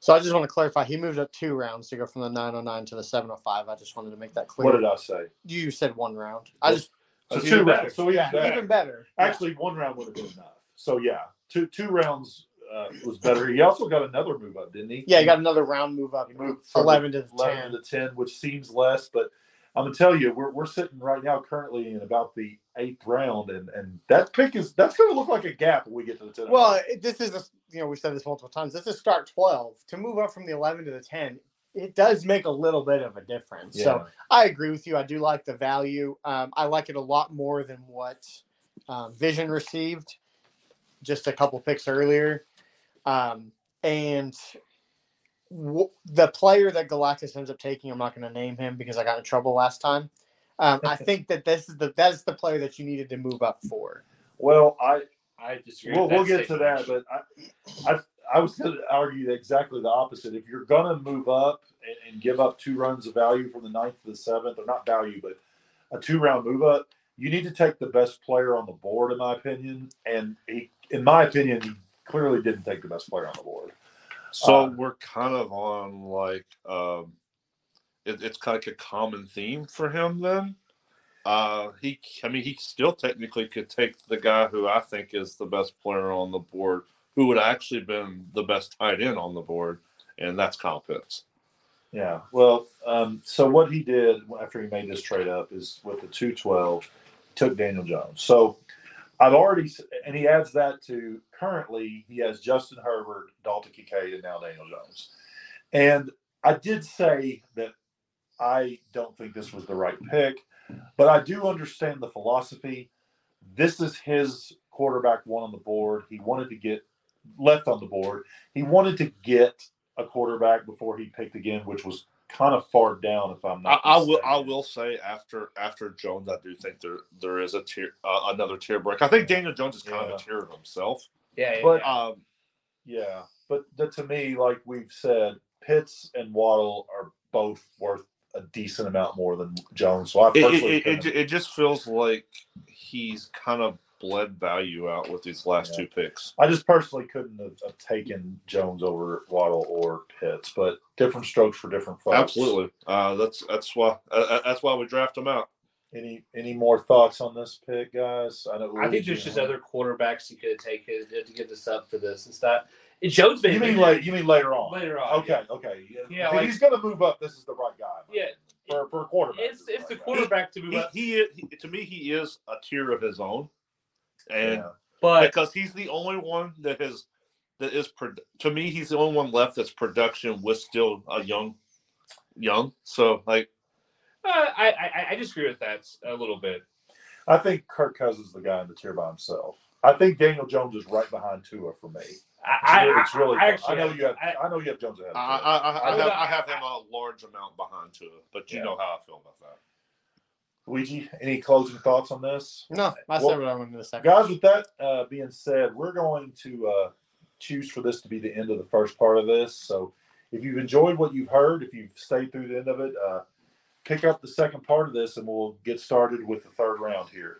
So I just want to clarify. He moved up two rounds to go from the 909 to the 705. I just wanted to make that clear. What did I say? you said one round. I just So two rounds. So yeah, yeah, even better. Actually, one round would have been enough. So yeah, two two rounds uh, was better. He also got another move up, didn't he? Yeah, he got another round move up. He moved from 11 to 11 10. to ten, which seems less, but I'm gonna tell you, we're, we're sitting right now currently in about the eighth round, and and that pick is that's gonna look like a gap when we get to the ten. Well, it, this is a, you know we've said this multiple times. This is start 12 to move up from the 11 to the 10. It does make a little bit of a difference. yeah. So I agree with you. I do like the value. Um, I like it a lot more than what um, Vision received just a couple picks earlier. Um, and w- the player that Galactus ends up taking, I'm not going to name him because I got in trouble last time. Um, I think that this is the that is the player that you needed to move up for. well, I I disagree. we'll, we'll get to that, but I, I I was going to argue exactly the opposite. If you're going to move up and, and give up two runs of value from the ninth to the seventh, or not value, but a two round move up, you need to take the best player on the board, in my opinion. And he, in my opinion, he clearly didn't take the best player on the board. So Uh, we're kind of on like um, it, it's kind of like a common theme for him. Then uh, he, I mean, he still technically could take the guy who I think is the best player on the board, who would actually been the best tight end on the board, and that's Kyle Pitts. Yeah. Well, um, so what he did after he made this trade up is with the 212, took Daniel Jones. So I've already, and he adds that to currently he has Justin Herbert, Dalton Kincaid, and now Daniel Jones. And I did say that I don't think this was the right pick, but I do understand the philosophy. This is his quarterback one on the board. He wanted to get left on the board. He wanted to get a quarterback before he picked again, which was kind of far down. If I'm not, I will. I will say after after Jones, I do think there there is a tier uh, another tier break. I think Daniel Jones is kind of a tier of himself. Yeah, yeah, But- yeah. Um, Yeah, but the, to me, like we've said, Pitts and Waddle are both worth a decent amount more than Jones. So I it, personally, it, it, it, it just feels like he's kind of bled value out with these last Yeah. two picks. I just personally couldn't have, have taken Jones over Waddle or Pitts, but different strokes for different folks. Absolutely. Uh, that's that's why uh, that's why we draft them out. Any any more thoughts on this pick, guys? I know. I think there's just and- other quarterbacks you could have taken to get this up for this. It's not. It, Jones You mean like you mean later on? later on. Okay, okay. Yeah, if like- he's going to move up, this is the right guy. Yeah, for for a quarterback. it's it's the right guy. quarterback to move He, up, he, is- he to me he is a tier of his own, and Yeah. but because he's the only one that has that is to me he's the only one left that's production with still a young young so like uh, I, I I disagree with that a little bit. I think Kirk Cousins is the guy in the tier by himself. I think Daniel Jones is right behind Tua for me. I, really, I, it's really I, close. I actually know you have. I, I, know you have Jones ahead. of I, I, I, I, I- have, I have him a large amount behind Tua, but you Yeah. know how I feel about that Luigi, any closing thoughts on this? No, I Well, said what I wanted to say. Guys, with that uh, being said, we're going to uh, choose for this to be the end of the first part of this. So if you've enjoyed what you've heard, if you've stayed through the end of it, uh, pick up the second part of this and we'll get started with the third round here.